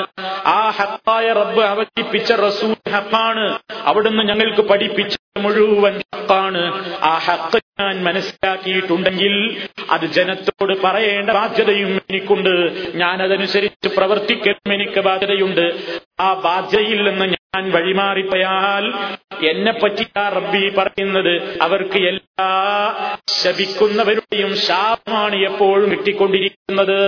ആ ഹക്കായ റബ്ബ് അവതരിപ്പിച്ച റസൂൽ ഹക്കാണ് അവിടുന്ന് ഞങ്ങൾക്ക് പഠിപ്പിച്ച മുഴുവൻ ഹക്കാണ് ആ ഹക്ക് ഞാൻ മനസ്സിലാക്കിയിട്ടുണ്ടെങ്കിൽ അത് ജനത്തോട് പറയേണ്ട ബാധ്യതയും എനിക്കുണ്ട്. ഞാനതനുസരിച്ച് അതനുസരിച്ച് പ്രവർത്തിക്കലും എനിക്ക് ബാധ്യതയുണ്ട്. ആ ബാധ്യതയിൽ നിന്ന് ഞാൻ വഴിമാറിപ്പോയാൽ എന്നെ പറ്റി ആ റബ്ബി പറയുന്നത് അവർക്ക് എല്ലാ ശപിക്കുന്നവരുടെയും ശാപമാണ് എപ്പോഴും കിട്ടിക്കൊണ്ടിരിക്കുന്നത്.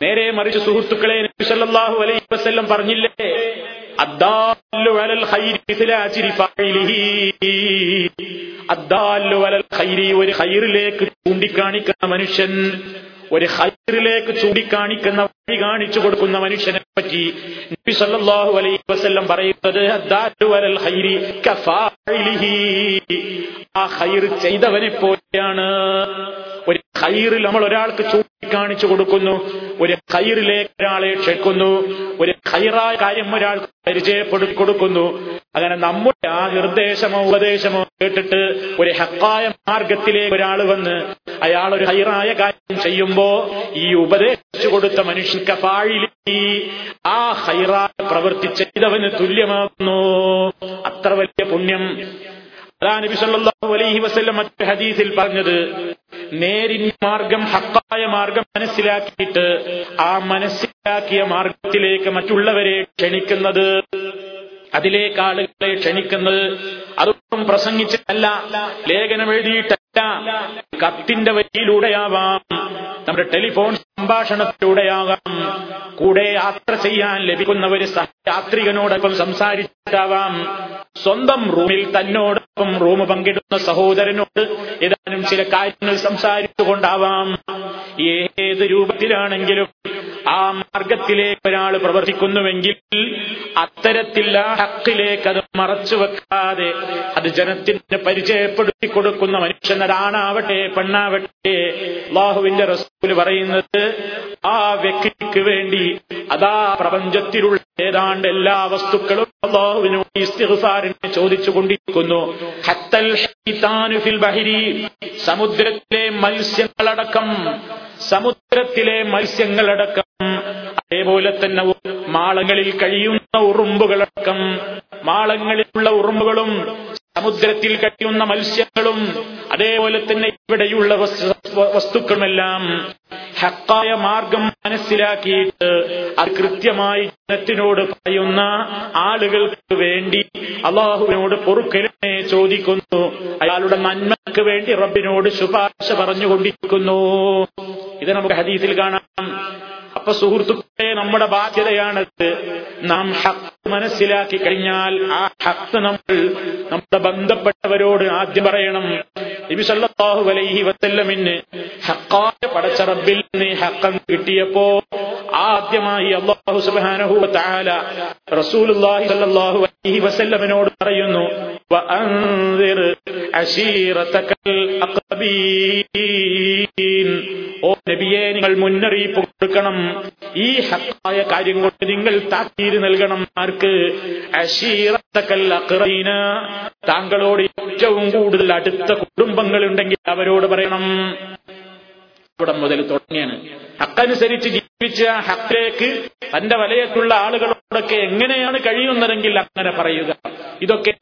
നേരെ മറിച്ച് സുഹൃത്തുക്കളെ നബിസല്ലാഹു അലൈഹി വസ്ല്ലം പറഞ്ഞില്ലേ? ഒരു ഹൈറിലേക്ക് ചൂണ്ടിക്കാണിക്കുന്ന മനുഷ്യൻ ഒരു ഹൈറിലേക്ക് ചൂണ്ടിക്കാണിക്കുന്ന വഴി കാണിച്ചു കൊടുക്കുന്ന മനുഷ്യനെ പറ്റി നബി സല്ലല്ലാഹു അലൈഹി വസല്ലം പറയുന്നത് ആ ഹൈർ ചെയ്തവനെ പോലെയാണ് ഒരു ഖൈറിൽ നമ്മൾ ഒരാൾക്ക് ചൂണ്ടിക്കാണിച്ചു കൊടുക്കുന്നു. ഒരു ഖൈറിലേക്ക് ഒരാളെ ക്ഷണിക്കുന്നു. ഒരു ഖൈറായ കാര്യം ഒരാൾക്ക് പരിചയപ്പെടുത്തി കൊടുക്കുന്നു. അങ്ങനെ നമ്മുടെ ആ നിർദ്ദേശമോ ഉപദേശമോ കേട്ടിട്ട് ഒരു ഹക്കായ മാർഗത്തിലേക്ക് ഒരാൾ വന്ന് അയാൾ ഒരു ഹൈറായ കാര്യം ചെയ്യുമ്പോ ഈ ഉപദേശിച്ചു കൊടുത്ത മനുഷ്യർക്ക് പാഴിലി ആ ഹൈറായ പ്രവൃത്തി ചെയ്തവന് തുല്യമാകുന്നു. അത്ര വലിയ പുണ്യം. അതാ നബി അലൈഹി ഹദീസിൽ പറഞ്ഞത് നേരിൻ മാർഗം ഹക്കായ മാർഗം മനസ്സിലാക്കിയിട്ട് ആ മനസ്സിലാക്കിയ മാർഗത്തിലേക്ക് മറ്റുള്ളവരെ ക്ഷണിക്കുന്നത് അതിലേക്ക് ആളുകളെ ക്ഷണിക്കുന്നത് അതൊന്നും പ്രസംഗിച്ചിട്ടല്ല ലേഖനം എഴുതിയിട്ടല്ല. കത്തിന്റെ വഴിയിലൂടെയാവാം. നമ്മുടെ ടെലിഫോൺ സംഭാഷണത്തിലൂടെയാകാം. കൂടെ യാത്ര ചെയ്യാൻ ലഭിക്കുന്ന ഒരു യാത്രികനോടൊപ്പം സംസാരിച്ചിട്ടാവാം. സ്വന്തം റൂമിൽ തന്നോടൊപ്പം റൂം പങ്കിടുന്ന സഹോദരനോട് ഏതാനും ചില കാര്യങ്ങൾ സംസാരിച്ചുകൊണ്ടാവാം. ഏത് രൂപത്തിലാണെങ്കിലും ആ മാർഗത്തിലേക്ക് ഒരാൾ പ്രവർത്തിക്കുന്നുവെങ്കിൽ അത്തരത്തിൽ ആ ഹക്കിലേക്ക് അത് മറച്ചു വെക്കാതെ അത് ജനത്തിന് പരിചയപ്പെടുത്തി കൊടുക്കുന്ന മനുഷ്യൻ അതാണാവട്ടെ പെണ്ണാവട്ടെ അള്ളാഹുവിന്റെ റസൂൽ പറയുന്നത് ആ വ്യക്തിക്ക് വേണ്ടി അതാ പ്രപഞ്ചത്തിലുള്ള ഏതാണ്ട് എല്ലാ വസ്തുക്കളും അള്ളാഹുവിനോട് ഇസ്തിഹസാറിനെ ചോദിച്ചു കൊണ്ടിരിക്കുന്നു. സമുദ്രത്തിലെ മത്സ്യങ്ങളടക്കം സമുദ്രത്തിലെ മത്സ്യങ്ങളടക്കം അതേപോലെ തന്നെ മാളങ്ങളിൽ കഴിയുന്ന ഉറുമ്പുകളടക്കം മാളങ്ങളിലുള്ള ഉറുമ്പുകളും സമുദ്രത്തിൽ കഴിയുന്ന മത്സ്യങ്ങളും അതേപോലെ തന്നെ ഇവിടെയുള്ള വസ്തുക്കളുമെല്ലാം ഹക്കായ മാർഗം മനസ്സിലാക്കിയിട്ട് അത് കൃത്യമായി ജനത്തിനോട് പറയുന്ന ആളുകൾക്ക് വേണ്ടി അള്ളാഹുവിനോട് പൊറുക്കലിനെ ചോദിക്കുന്നു. അയാളുടെ നന്മക്ക് വേണ്ടി റബ്ബിനോട് ശുപാർശ പറഞ്ഞുകൊണ്ടിരിക്കുന്നു. ഇത് നമുക്ക് ഹദീസിൽ കാണാം. അപ്പൊ സുഹൃത്തുക്കളെ നമ്മുടെ ബാധ്യതയാണത് നാം ഹക്ക് മനസ്സിലാക്കി കഴിഞ്ഞാൽ ആ ഹക്ക് നമ്മൾ നമ്മുടെ ബന്ധപ്പെട്ടവരോട് ആദ്യം പറയണം. നബിസല്ലാഹു അലൈഹി വസല്ലമിന് ഹക്കായ പടച്ച റബ്ബിൽ നിന്ന് ഹക്കം കിട്ടിയപ്പോ ആദ്യമായി അള്ളാഹു സുബ്ഹാനഹു വതആല റസൂലുള്ളാഹി സ്വല്ലല്ലാഹു അലൈഹി വസല്ലമനോട് പറയുന്നു വഅൻദിർ അശീറതകൽ അഖബീൻ ഓ നബിയെ നിങ്ങൾ മുന്നറിയിപ്പ് കൊടുക്കണം. ഈ ഹക്കായ കാര്യം കൊണ്ട് നിങ്ങൾ താക്കീര് നൽകണം. ആർക്ക്? അശീറത്തക്കൽ അക്റീന താങ്കളോട് ഏറ്റവും കൂടുതൽ അടുത്ത കുടുംബങ്ങളുണ്ടെങ്കിൽ അവരോട് പറയണം. ഇവിടെ മുതൽ തുടങ്ങിയാണ്. ഹക്കനുസരിച്ച് ജീവിച്ച ഹക്കിലേക്ക് തന്റെ വലയത്തുള്ള ആളുകളോടൊക്കെ എങ്ങനെയാണ് കഴിയുന്നതെങ്കിൽ അങ്ങനെ പറയുക. ഇതൊക്കെ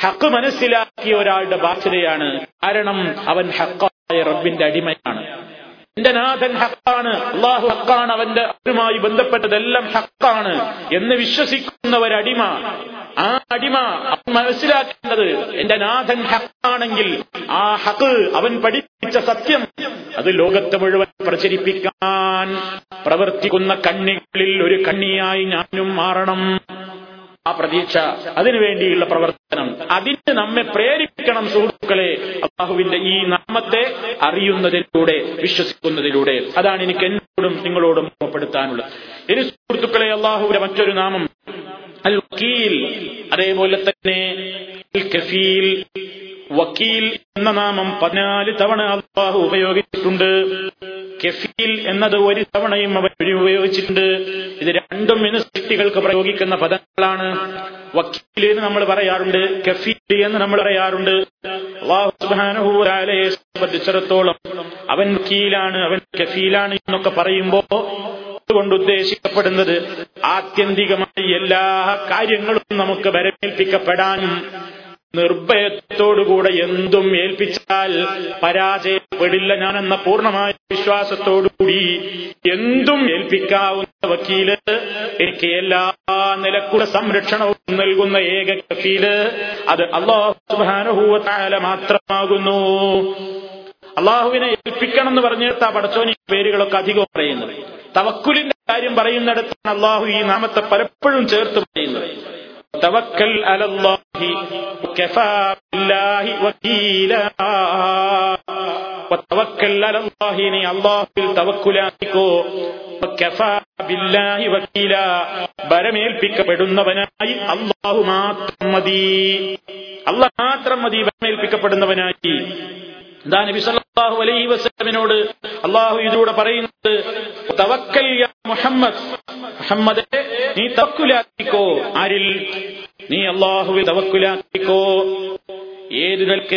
ഹക്ക് മനസ്സിലാക്കിയ ഒരാളുടെ ബാധ്യതയാണ്. കാരണം അവൻ ഹക്കായ റബ്ബിന്റെ അടിമയാണ്. എന്റെ നാഥൻ ഹക്കാണ് അള്ളാഹു ഹക്കാണ് അവന്റെ അവരുമായി ബന്ധപ്പെട്ടതെല്ലാം ഹക്കാണ് എന്ന് വിശ്വസിക്കുന്ന ഒരടിമ ആ അടിമ അവൻ മനസ്സിലാക്കേണ്ടത് എന്റെ നാഥൻ ഹക്കാണെങ്കിൽ ആ ഹക്ക് അവൻ പഠിപ്പിച്ച സത്യം അത് ലോകത്ത് മുഴുവൻ പ്രചരിപ്പിക്കാൻ പ്രവർത്തിക്കുന്ന കണ്ണികളിൽ ഒരു കണ്ണിയായി ഞാനും മാറണം. ആ പ്രതീക്ഷ അതിനുവേണ്ടിയുള്ള പ്രവർത്തനം. അതിന് നമ്മെ പ്രേരിപ്പിക്കണം സുഹൃത്തുക്കളെ. അള്ളാഹുവിന്റെ ഈ നാമത്തെ അറിയുന്നതിലൂടെ വിശ്വസിക്കുന്നതിലൂടെ. അതാണ് എനിക്ക് എന്നോടും നിങ്ങളോടും ഓർപ്പെടുത്താനുള്ളത് ഇനി സുഹൃത്തുക്കളെ അള്ളാഹുവിന്റെ മറ്റൊരു നാമം അൽ അതേപോലെ തന്നെ കഫീൽ വക്കീൽ എന്ന നാമം പതിനാല് തവണ അള്ളാഹു ഉപയോഗിച്ചിട്ടുണ്ട്. കെഫീൽ എന്നത് ഒരു തവണയും അവർ ഉപയോഗിച്ചിട്ടുണ്ട്. ഇത് രണ്ടും ഇന്ന് സൃഷ്ടികൾക്ക് പ്രയോഗിക്കുന്ന പദങ്ങളാണ്. വക്കീൽ എന്ന് നമ്മൾ പറയാറുണ്ട് കഫീൽ എന്ന് നമ്മൾ പറയാറുണ്ട്. സംബന്ധിച്ചിടത്തോളം അവൻ വക്കീലാണ് അവൻ കഫീലാണ് എന്നൊക്കെ പറയുമ്പോ കൊണ്ട് ഉദ്ദേശിക്കപ്പെടുന്നത് ആത്യന്തികമായി എല്ലാ കാര്യങ്ങളും നമുക്ക് വരമേൽപ്പിക്കപ്പെടാനും നിർഭയത്തോടുകൂടെ എന്തും ഏൽപ്പിച്ചാൽ പരാജയപ്പെടില്ല ഞാനെന്ന പൂർണമായ വിശ്വാസത്തോടുകൂടി എന്തും ഏൽപ്പിക്കാവുന്ന വക്കീൽ എനിക്ക് എല്ലാ നിലക്കുള്ള സംരക്ഷണവും നൽകുന്ന ഏക വക്കീൽ അത് അള്ളാഹു സുബാനുഭൂവത്തായ മാത്രമാകുന്നു. അള്ളാഹുവിനെ ഏൽപ്പിക്കണം എന്ന് പറഞ്ഞിട്ട് പടച്ചോനി പേരുകളൊക്കെ അധികം പറയുന്നത്. തവക്കുലിന്റെ കാര്യം പറയുന്നിടത്താണ് അള്ളാഹു ഈ നാമത്തെ പലപ്പോഴും ചേർത്ത് പറയുന്നത്. തവക്കൽ അലല്ലാഹി കഫാ ബില്ലാഹി അള്ളാഹു മാത്രം മതി. അള്ളാഹ് മാത്രം മതി ഭരമേൽപ്പിക്കപ്പെടുന്നവനായി. ദാ നബി സല്ലല്ലാഹു അലൈഹി വസല്ലമിനോട് അള്ളാഹു ഇതിലൂടെ പറയുന്നത് തവക്കൽ മുഹമ്മദ്. മുഹമ്മദേ നീ തവക്കുലാക്കിക്കോ. ആരിൽ? നീ അള്ളാഹുവിൽ തവക്കുലാക്കിക്കോ. ഏത് നിലയ്ക്ക്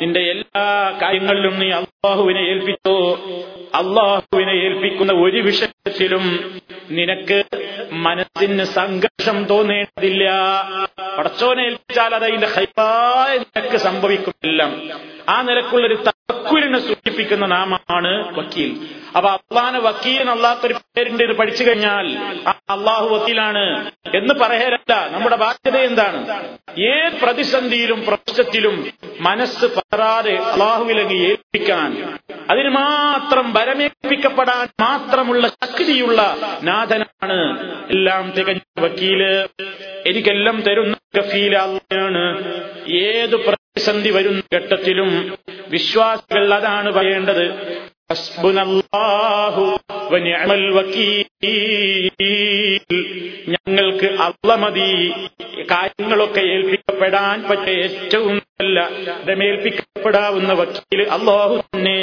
നിന്റെ എല്ലാ കാര്യങ്ങളിലും നീ അള്ളാഹുവിനെ ഏൽപ്പിച്ചോ? അള്ളാഹുവിനെ ഏൽപ്പിക്കുന്ന ഒരു വിഷയത്തിലും നിനക്ക് മനസ്സിന് സംഘർഷം തോന്നേണ്ടതില്ല. പടച്ചോനെ ഏൽപ്പിച്ചാൽ അത് അതിന്റെ നിനക്ക് സംഭവിക്കുമെല്ലാം ആ നിലക്കുള്ളൊരു തക്കുലിനെ സൂചിപ്പിക്കുന്ന നാമമാണ് വക്കീൽ. അപ്പൊ അള്ളാഹാന് വക്കീൽ അള്ളാത്തൊരു പേരിന്റെ ഇത് പഠിച്ചു കഴിഞ്ഞാൽ ആ അള്ളാഹു വക്കീലാണ് എന്ന് പറയലല്ല നമ്മുടെ ബാധ്യത എന്താണ്? ഏത് പ്രതിസന്ധിയിലും പ്രശ്നത്തിലും മനസ്സ് പറാതെ അള്ളാഹുവിലങ്ങ് ഏൽപ്പിക്കാൻ അതിന് മാത്രം വരമേൽപ്പിക്കപ്പെടാൻ മാത്രമുള്ള ശക്തിയുള്ള നാഥനാണ് എല്ലാം തികഞ്ഞ വക്കീൽ. എനിക്കെല്ലാം തരുന്ന കഫീല അള്ളയാണ് ഏത് പ്രതിസന്ധി വരുന്ന ഘട്ടത്തിലും വിശ്വാസികൾ അതാണ് പറയേണ്ടത്. ഞങ്ങൾക്ക് അള്ള മതി കാര്യങ്ങളൊക്കെ ഏൽപ്പിക്കപ്പെടാൻ പറ്റിയ ഏറ്റവും നല്ല ഏൽപ്പിക്കപ്പെടാവുന്ന വക്കീൽ അള്ളാഹു തന്നെ.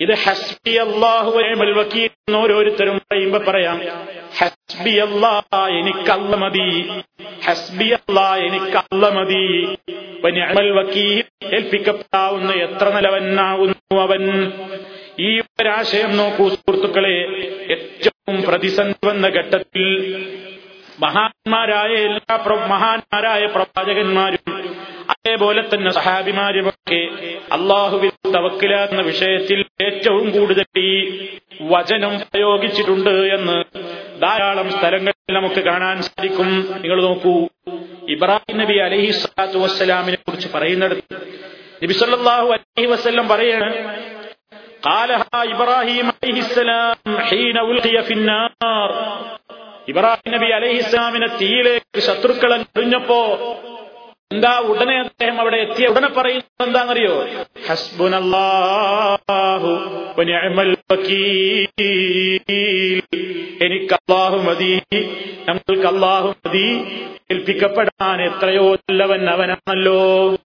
ഇത് ഹസ്ബി അള്ളാഹു വക്കീൽ എന്ന് ഓരോരുത്തരും പറയുമ്പോ പറയാം. ഹസ്ബി അല്ലാ എനിക്കല്ല മതി. ഹസ്ബി അല്ലാ എനിക്കല്ല മതി. വനിഅമൽ വക്കീൽ ഏൽപ്പിക്കപ്പെടാവുന്ന എത്ര നിലവനാവുന്നു അവൻ? ഈ ഒരാശയം നോക്കൂ സുഹൃത്തുക്കളെ. ഏറ്റവും പ്രതിസന്ധി വന്ന ഘട്ടത്തിൽ മഹാന്മാരായ എല്ലാ പ്ര- മഹാന്മാരായ പ്രവാചകന്മാരും അതേപോലെ തന്നെ സഹാബിമാരുമൊക്കെ അള്ളാഹുവിൽ തവക്കിലാക്കുന്ന വിഷയത്തിൽ ഏറ്റവും കൂടുതൽ ഈ വചനം പ്രയോഗിച്ചിട്ടുണ്ട് എന്ന് ധാരാളം സ്ഥലങ്ങളിൽ നമുക്ക് കാണാൻ സാധിക്കും നിങ്ങൾ നോക്കൂ ഇബ്രാഹിം നബി അലഹി സ്വലാത്തു വസ്സലാമിനെ കുറിച്ച് പറയുന്നിടത്ത് നബി സല്ലല്ലാഹു അലൈഹി വസല്ലം പറയാണ് قالها إبراهيم عليه السلام حين ألقي في النار ഇബ്രാഹിം നബി അലഹിസ്ലാമിനെ തീയിലേക്ക് ശത്രുക്കൾ എറിഞ്ഞപ്പോ എന്താ ഉടനെ അദ്ദേഹം അവിടെ എത്തിയ? ഉടനെ പറയുന്നത് എന്താണെന്നറിയോ? ഹസ്ബുനല്ലാഹു എനിക്ക് അള്ളാഹു മതി. നമ്മൾക്ക് അള്ളാഹു മതി. ഏൽപ്പിക്കപ്പെടാൻ എത്രയോ നല്ലവൻ അവനാണല്ലോ.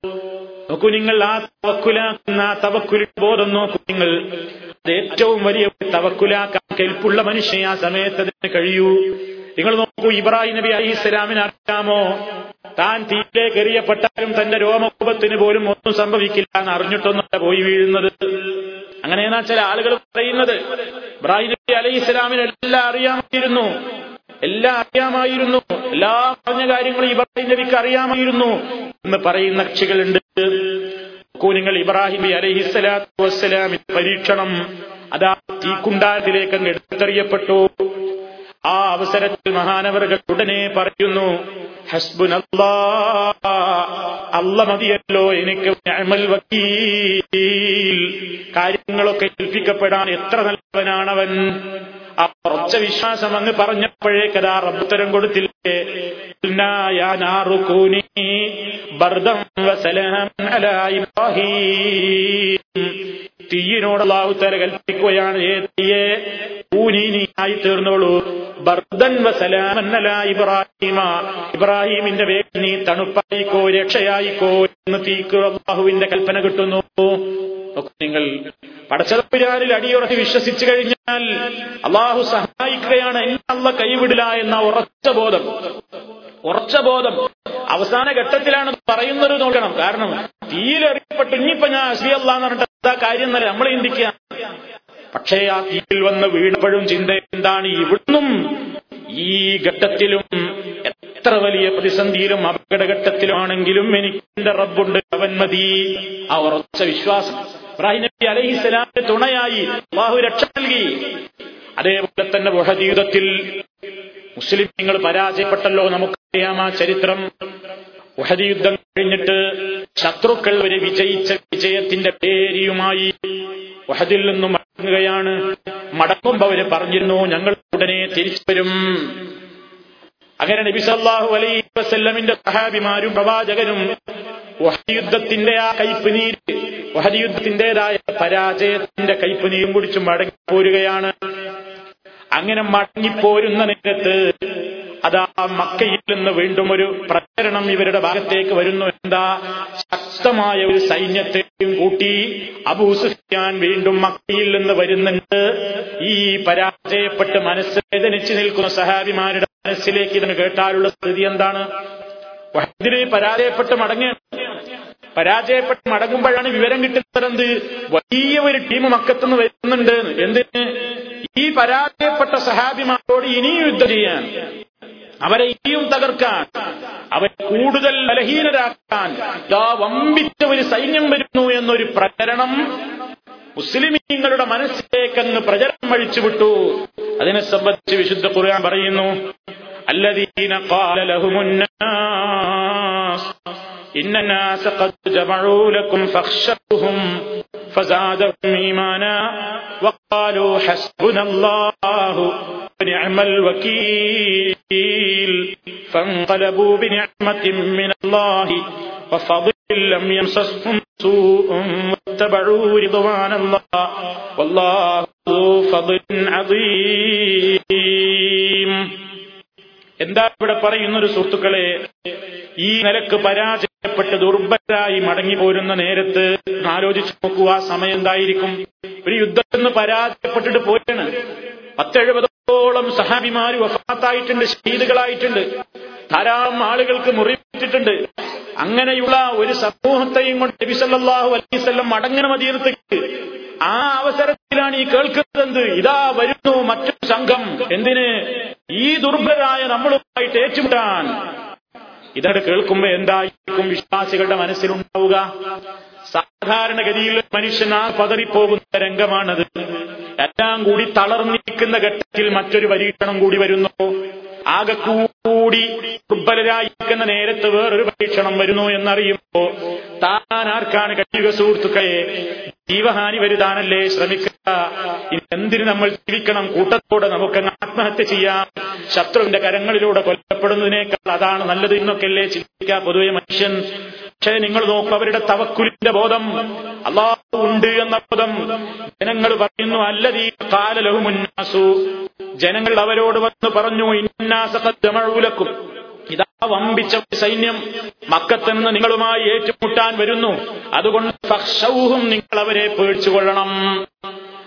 നോക്കൂ നിങ്ങൾ ആ തവക്കുലാക്കുന്ന ആ തവക്കുലി ബോധം നോക്കൂ നിങ്ങൾ. അത് ഏറ്റവും വലിയ തവക്കുലാക്കാൻ കെൽപ്പുള്ള മനുഷ്യനെ ആ സമയത്ത് അതിന് കഴിയൂ. നിങ്ങൾ നോക്കൂ ഇബ്രാഹിം നബി അലി ഇസ്ലാമിന് അറിയാമോ? താൻ തീയിലേക്ക് എറിയപ്പെട്ടാലും തന്റെ രോമകൂപത്തിന് പോലും ഒന്നും സംഭവിക്കില്ല എന്ന് അറിഞ്ഞിട്ടൊന്നല്ല പോയി വീഴുന്നത്. അങ്ങനെയെന്നാ ചില ആളുകൾ പറയുന്നത്? ഇബ്രാഹിം നബി അലൈഹി ഇസ്ലാമിന് എല്ലാം അറിയാമായിരുന്നു. എല്ലാം അറിയാമായിരുന്നു. എല്ലാ പറഞ്ഞ കാര്യങ്ങളും ഇബ്രാഹിം നബിക്ക് അറിയാമായിരുന്നു. എന്ന് പറയുന്ന കക്ഷികളുണ്ട്. കൂനിങ്ങൾ നിങ്ങൾ ഇബ്രാഹിം നബി അലൈഹി വസ്സലാമിന്റെ പരീക്ഷണം അതാ തീക്കുണ്ടാരത്തിലേക്ക് അങ്ങ് എടുത്തെറിയപ്പെട്ടു. ആ അവസരത്തിൽ മഹാനവറുകൾ ഉടനെ പറയുന്നു ഹസ്ബുൻ അല്ല മതിയല്ലോ എനിക്ക് കാര്യങ്ങളൊക്കെ ഏൽപ്പിക്കപ്പെടാൻ എത്ര നല്ലവനാണവൻ. ഉറച്ച വിശ്വാസം അങ്ങ് പറഞ്ഞപ്പോഴേക്കതാ റബ്ബുത്തരം കൊടുത്തില്ലേ? തീയിനോട് അള്ളാഹുത്തല കൽപ്പിക്കുകയാണ് ഏ തീയെ ഊനി നീ ആയി തീർന്നോളൂ. ബർദൻ വസലാമന്നല ഇബ്രാഹിമ. ഇബ്രാഹിമിന്റെ പേരിൽ നീ തണുപ്പായിക്കോ രക്ഷയായിക്കോ എന്ന് തീക്ക് അള്ളാഹുവിന്റെ കൽപ്പന കിട്ടുന്നു. നിങ്ങൾ പടച്ചതപ്പിരാനിൽ അടിയുറച്ച് വിശ്വസിച്ചു കഴിഞ്ഞാൽ അള്ളാഹു സഹായിക്കുകയാണ് എന്നെ അള്ള കൈവിടില്ല എന്ന ഉറച്ച ബോധം. ഉറച്ച ബോധം. അവസാന ഘട്ടത്തിലാണ് പറയുന്നത് നോക്കണം. കാരണം തീയിലെറിയപ്പെട്ടു ഇനിയിപ്പോ ഞാൻ അശ്രീ അള്ളാന്ന് പറഞ്ഞിട്ട് എന്താ കാര്യം എന്നല്ല നമ്മൾ ചിന്തിക്കുക. പക്ഷേ ആ തീയിൽ വന്ന് വീണപ്പോഴും ചിന്ത എന്താണ് ഇവിടുന്നും ഈ ഘട്ടത്തിലും എത്ര വലിയ പ്രതിസന്ധിയിലും അപകടഘട്ടത്തിലുമാണെങ്കിലും എനിക്ക് എന്റെ റബ്ബുണ്ട് അവൻ മതി. ആ ഉറച്ച വിശ്വാസം. ഇബ്രാഹിം നബി അലൈഹി തുണയായി അള്ളാഹു രക്ഷ നൽകി. അതേപോലെ തന്നെ യുദ്ധത്തിൽ മുസ്ലിം നിങ്ങൾ പരാജയപ്പെട്ടല്ലോ നമുക്കറിയാം ആ ചരിത്രം. ഉഹദി യുദ്ധം കഴിഞ്ഞിട്ട് ശത്രുക്കൾ ഒരു വിജയിച്ച വിജയത്തിന്റെ പേരിയുമായി ഉഹദിൽ നിന്നും മടങ്ങുകയാണ്. മടങ്ങുമ്പോ അവർ പറഞ്ഞിരുന്നു ഞങ്ങൾ ഉടനെ തിരിച്ചു വരും. അങ്ങനെ നബി സല്ലല്ലാഹു അലൈ വസല്ലമിന്റെ സഹാബിമാരും പ്രവാചകനും യുദ്ധത്തിന്റെ ആ കയ്പ് വഹരിയുദ്ധത്തിന്റേതായ പരാജയത്തിന്റെ കയ്പ് നീരും കുടിച്ച് മടങ്ങിപ്പോരുകയാണ്. അങ്ങനെ മടങ്ങിപ്പോരുന്ന നേരത്ത് അതാ മക്കയിൽ നിന്ന് വീണ്ടും ഒരു പ്രചരണം ഇവരുടെ ഭാഗത്തേക്ക് വരുന്നു. എന്താ? ശക്തമായ ഒരു സൈന്യത്തെയും കൂട്ടി അബൂ വീണ്ടും മക്കയിൽ നിന്ന് വരുന്നുണ്ട്. ഈ പരാജയപ്പെട്ട് മനസ്സ് വേദനിച്ചു നിൽക്കുന്ന സഹാബിമാരുടെ മനസ്സിലേക്ക് ഇതിന് കേട്ടാലുള്ള സ്ഥിതി എന്താണ്? ഇതിന് പരാജയപ്പെട്ട് മടങ്ങുകയാണ് പരാജയപ്പെട്ട് മടങ്ങുമ്പോഴാണ് വിവരം കിട്ടുന്നത് വലിയ ഒരു ടീം മക്കത്തുനിന്ന് വരുന്നുണ്ട്. എന്തിന്? ഈ പരാജയപ്പെട്ട സഹാബിമാരോട് ഇനിയും യുദ്ധം ചെയ്യാൻ. അവരെ ഇനിയും തകർക്കാൻ. അവരെ കൂടുതൽ ബലഹീനരാക്കാൻ. ഇതാ വമ്പിച്ച ഒരു സൈന്യം വരുന്നു എന്നൊരു പ്രചരണം മുസ്ലിമീങ്ങളുടെ മനസ്സിലേക്കങ്ങ് പ്രചരണം അഴിച്ചുവിട്ടു. അതിനെ സംബന്ധിച്ച് വിശുദ്ധ ഖുർആൻ പറയുന്നു الذين قال لهم الناس إن الناس قد جمعوا لكم فاخشوهم فزادهم إيمانا وقالوا حسبنا الله ونعم الوكيل فانقلبوا بنعمة من الله وفضل لم يمسسهم سوء واتبعوا رضوان الله والله ذو فضل عظيم. എന്താ ഇവിടെ പറയുന്നൊരു സുഹൃത്തുക്കളെ ഈ നിലയ്ക്ക് പരാജയപ്പെട്ട് ദുർബലരായി മടങ്ങി പോരുന്ന നേരത്ത് ആലോചിച്ചു നോക്കുക ആ സമയം എന്തായിരിക്കും? ഒരു യുദ്ധത്തിൽ നിന്ന് പരാജയപ്പെട്ടിട്ട് പോയാണ് പത്തെഴുപതോളം സഹാബിമാര് വഫാത്തായിട്ടുണ്ട് ഷഹീദുകളായിട്ടുണ്ട് ധാരാളം ആളുകൾക്ക് മുറിവേറ്റിട്ടുണ്ട്. അങ്ങനെയുള്ള ഒരു സമൂഹത്തെയും കൊണ്ട് നബിസല്ലാഹു അലൈവല്ലം മടങ്ങണ മദീനത്തേക്ക്. ആ അവസരത്തിലാണ് ഈ കേൾക്കുന്നത് ഇതാ വരുന്നു മറ്റൊരു സംഘം. എന്തിന്? ഈ ദുർബലരായ നമ്മളുമായിട്ട് ഏറ്റുമുട്ടാൻ. ഇതോട് കേൾക്കുമ്പോ എന്തായിരിക്കും വിശ്വാസികളുടെ മനസ്സിലുണ്ടാവുക? സാധാരണഗതിയിൽ മനുഷ്യൻ ആ പതറിപ്പോകുന്ന രംഗമാണത്. എല്ലാം കൂടി തളർന്നിരിക്കുന്ന ഘട്ടത്തിൽ മറ്റൊരു പരീക്ഷണം കൂടി വരുന്നു. ആകെ കൂടി ദുർബലരായിരിക്കുന്ന നേരത്ത് വേറൊരു പരീക്ഷണം വരുന്നു എന്നറിയുമ്പോ താൻ ആർക്കാണ് കഴിയുക സുഹൃത്തുക്കളെ? ജീവഹാനി വരുതാനല്ലേ ശ്രമിക്കുക. ഇനി എന്തിന് നമ്മൾ ജീവിക്കണം? കൂട്ടത്തോടെ നമുക്ക് ആത്മഹത്യ ചെയ്യാം. ശത്രുവിന്റെ കരങ്ങളിലൂടെ കൊല്ലപ്പെടുന്നതിനേക്കാൾ അതാണ് നല്ലത് എന്നൊക്കെയല്ലേ ചിന്തിക്കുക പൊതുവെ മനുഷ്യൻ. പക്ഷേ നിങ്ങൾ നോക്കൂ അവരുടെ തവക്കുലിന്റെ ബോധം. അള്ളാഹു ഉണ്ട് എന്ന ബോധം. ജനങ്ങൾ പറയുന്നു അല്ലതീ കാലലഹുമുന്നാസു ജനങ്ങൾ അവരോട് വന്ന് പറഞ്ഞു ഇന്നാസമഴൂലക്കും ഇതാ വമ്പിച്ച സൈന്യം മക്കത്തെന്ന് നിങ്ങളുമായി ഏറ്റുമുട്ടാൻ വരുന്നു. അതുകൊണ്ട് നിങ്ങൾ അവരെ പേടിച്ചുകൊള്ളണം.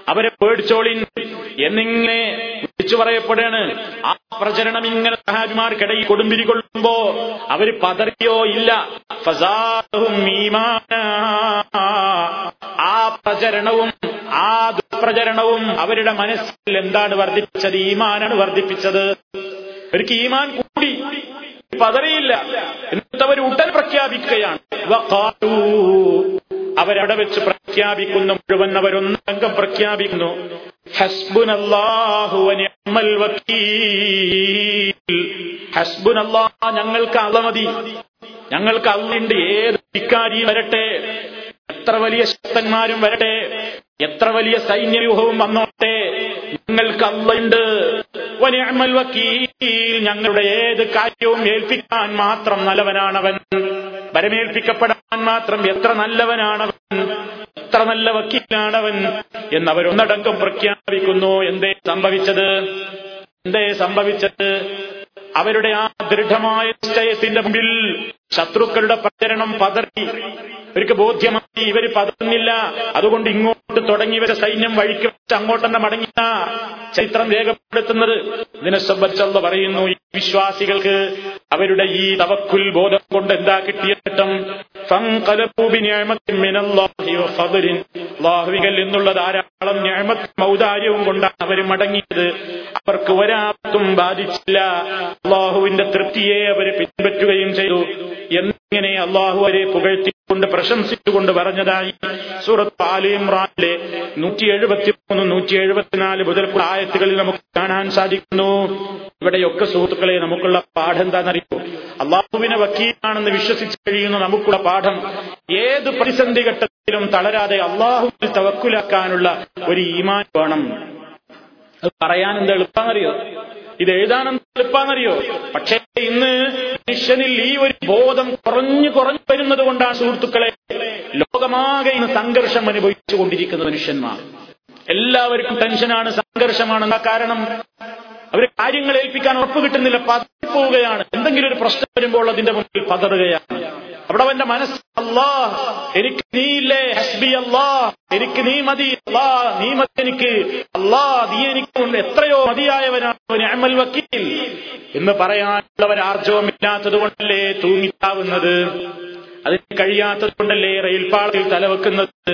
അവരെ പേടിച്ചോളിൻ എന്നിങ്ങനെ വിളിച്ചു പറയപ്പെടുകയാണ്. ആ പ്രചരണം ഇങ്ങനെ സഹാബിമാർക്കിടയിൽ കൊടുമ്പിരി കൊള്ളുമ്പോ അവർ പതറിയോ ഇല്ല. ആ പ്രചരണവും ആ ദുഃപ്രചരണവും അവരുടെ മനസ്സിൽ എന്താണ് വർദ്ധിപ്പിച്ചത്? ഈമാനാണ് വർദ്ധിപ്പിച്ചത്. അവർക്ക് ഈമാൻ കൂടി. പതറിയില്ല. എന്നിട്ട് അവർ ഉടൻ പ്രഖ്യാപിക്കുകയാണ്. അവരവിടെ വെച്ച് പ്രഖ്യാപിക്കുന്നു. മുഴുവൻ അവരൊന്നംഗം പ്രഖ്യാപിക്കുന്നു. ഹസ്ബുനല്ലാഹ് ഞങ്ങൾക്ക് അള്ള മതി. ഞങ്ങൾക്ക് അള്ളുണ്ട്. ഏത് ധിക്കാരി വരട്ടെ. എത്ര വലിയ ശക്തന്മാരും വരട്ടെ. എത്ര വലിയ സൈന്യവ്യൂഹവും വന്നോട്ടെ. ഞങ്ങൾക്ക് അള്ളുണ്ട്. ഞങ്ങളുടെ ഏത് കാര്യവും ഏൽപ്പിക്കാൻ മാത്രം നല്ലവനാണവൻ. വരമേൽപ്പിക്കപ്പെടാൻ മാത്രം എത്ര നല്ലവനാണവൻ എത്ര നല്ല വക്കീലാണവൻ എന്നവരൊന്നടങ്കം പ്രഖ്യാപിക്കുന്നു. എന്തേ സംഭവിച്ചത്? എന്തേ സംഭവിച്ചത്? അവരുടെ ആ ദൃഢമായ നിശ്ചയത്തിന്റെ മുമ്പിൽ ശത്രുക്കളുടെ പ്രചരണം പതറി. ഇവർക്ക് ബോധ്യമായി ഇവർ പതറുന്നില്ല. അതുകൊണ്ട് ഇങ്ങോട്ട് തുടങ്ങിയവരെ സൈന്യം വഴിക്ക് വെച്ച് അങ്ങോട്ട് തന്നെ മടങ്ങിയ ചരിത്രം രേഖപ്പെടുത്തുന്നത്. ഇതിനെ സംബന്ധിച്ചുള്ള പറയുന്നു ഈ വിശ്വാസികൾക്ക് അവരുടെ ഈ തവക്കുൽ ബോധം കൊണ്ട് എന്താ കിട്ടിയ നേട്ടം? ലാഹുവികൽ എന്നുള്ള ധാരാളം ഞാമത്ത് ഔദാര്യവും കൊണ്ടാണ് അവർ മടങ്ങിയത്. അവർക്ക് ഒരാപത്തും ബാധിച്ചില്ല. അള്ളാഹുവിന്റെ തൃപ്തിയെ അവർ പിൻപറ്റുകയും ചെയ്തു. എന്നിങ്ങനെ അള്ളാഹു അവരെ പുകഴ്ത്തിക്കൊണ്ട് പ്രശംസിച്ചുകൊണ്ട് പറഞ്ഞതായി സൂറത്ത് ആലി ഇമ്രാനിലെ നൂറ്റി എഴുപത്തി മൂന്ന് നൂറ്റി എഴുപത്തിനാല് മുതൽക്കുള്ള ആയത്തുകളിൽ നമുക്ക് കാണാൻ സാധിക്കുന്നു. ഇവിടെയൊക്കെ സുഹൃത്തുക്കളെ നമുക്കുള്ള പാഠം എന്താണെന്നറിയോ? അള്ളാഹുവിനെ വക്കീലാണെന്ന് വിശ്വസിച്ച് കഴിയുന്ന നമുക്കുള്ള പാഠം ഏത് പ്രതിസന്ധി ഘട്ടത്തിലും തളരാതെ അള്ളാഹുവിൽ തവക്കുലാക്കാനുള്ള ഒരു ഈമാൻ വേണം. അത് പറയാൻ എന്താ എളുപ്പമെന്നറിയോ ഇത് എഴുതാനെന്ത് എളുപ്പമെന്നറിയോ പക്ഷേ ഇന്ന് മനുഷ്യനിൽ ഈ ഒരു ബോധം കുറഞ്ഞു കുറഞ്ഞു വരുന്നത് കൊണ്ടാണ് സുഹൃത്തുക്കളെ ലോകമാകെ ഇന്ന് സംഘർഷം അനുഭവിച്ചു കൊണ്ടിരിക്കുന്ന മനുഷ്യന്മാർ. എല്ലാവർക്കും ടെൻഷനാണ് സംഘർഷമാണ്. എന്താ കാരണം? അവർ കാര്യങ്ങൾ ഏൽപ്പിക്കാൻ ഉറപ്പ് കിട്ടുന്നില്ല പതറിപ്പോവുകയാണ് എന്തെങ്കിലും ഒരു പ്രശ്നം വരുമ്പോൾ അതിന്റെ മുന്നിൽ പതറുകയാണ്. അവിടെ അവന്റെ മനസ്സ് അല്ലാ എനിക്ക് നീയില്ലേ? ഹസ്ബി അല്ലാ എനിക്ക് നീ മതി. അല്ലാ നീ മതി എനിക്ക്. അല്ലാ നീ എനിക്ക് എത്രയോ മതിയായവനാണ് വക്കീൽ. എന്ന് പറയാനുള്ളവർ ആർജവമില്ലാത്തത് കൊണ്ടല്ലേ തൂങ്ങിത്താവുന്നത്? അതിന് കഴിയാത്തത് കൊണ്ടല്ലേ റെയിൽപാളത്തിൽ തലവെക്കുന്നത്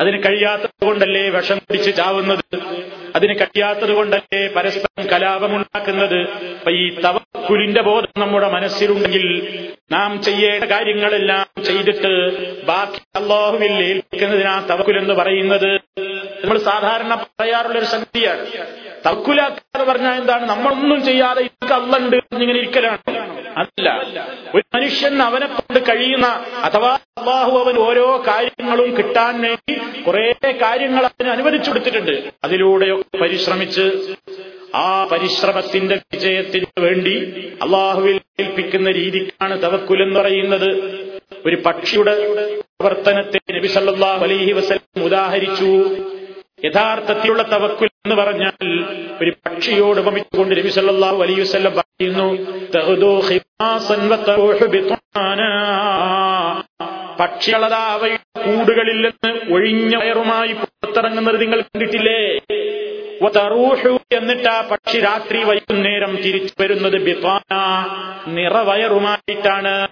അതിന് കഴിയാത്തത് കൊണ്ടല്ലേ വിഷം പിടിച്ച് ചാവുന്നത്? അതിന് കഴിയാത്തത് കൊണ്ടല്ലേ പരസ്പരം കലാപമുണ്ടാക്കുന്നത്? അപ്പൊ ഈ തവക്കുലിന്റെ ബോധം നമ്മുടെ മനസ്സിലുണ്ടെങ്കിൽ നാം ചെയ്യേണ്ട കാര്യങ്ങളെല്ലാം ചെയ്തിട്ട് ബാക്കി അള്ളാഹുവിൽ ഏൽപ്പിക്കുന്നതിനാ തവക്കുൽ എന്ന് പറയുന്നത് നമ്മൾ സാധാരണ പറയാറുള്ള ഒരു സംഗതിയാണ്. തവക്കുലാക്കാതെ പറഞ്ഞാൽ എന്താണ്? നമ്മളൊന്നും ചെയ്യാതെ ഇതൊക്കെ അള്ളുണ്ട് എന്നിങ്ങനെ ഇരിക്കലാണ്. അല്ല ഒരു മനുഷ്യൻ അവനെ കൊണ്ട് കഴിയുന്ന അഥവാ അള്ളാഹു അവൻ ഓരോ കാര്യങ്ങളും കിട്ടാൻ വേണ്ടി കുറെ കാര്യങ്ങൾ അവന് അനുവദിച്ചു കൊടുത്തിട്ടുണ്ട്. അതിലൂടെയൊക്കെ പരിശ്രമിച്ച് ആ പരിശ്രമത്തിന്റെ വിജയത്തിന് വേണ്ടി അള്ളാഹുവിൽ ഏൽപ്പിക്കുന്ന രീതിക്കാണ് തവക്കുൽ എന്ന് പറയുന്നത്. ഒരു പക്ഷിയുടെ പ്രവർത്തനത്തെ നബി സല്ലാഹു അലൈഹി വസല്ലം ഉദാഹരിച്ചു. യഥാർത്ഥത്തിലുള്ള തവക്കുൽ എന്ന് പറഞ്ഞാൽ ഒരു പക്ഷിയോട് ഉപമിച്ചുകൊണ്ട് നബി സല്ലാഹു അലൈഹി വസല്ലം പക്ഷികളതാ അവയുടെ കൂടുകളിൽ നിന്ന് ഒഴിഞ്ഞ വയറുമായി പുറത്തിറങ്ങുന്നത് നിങ്ങൾ കണ്ടിട്ടില്ലേ? എന്നിട്ട് ആ പക്ഷി രാത്രി വൈകുന്നേരം തിരിച്ചു വരുന്നത് ബിത്വാന നിറവയറുമായിട്ടാണ്.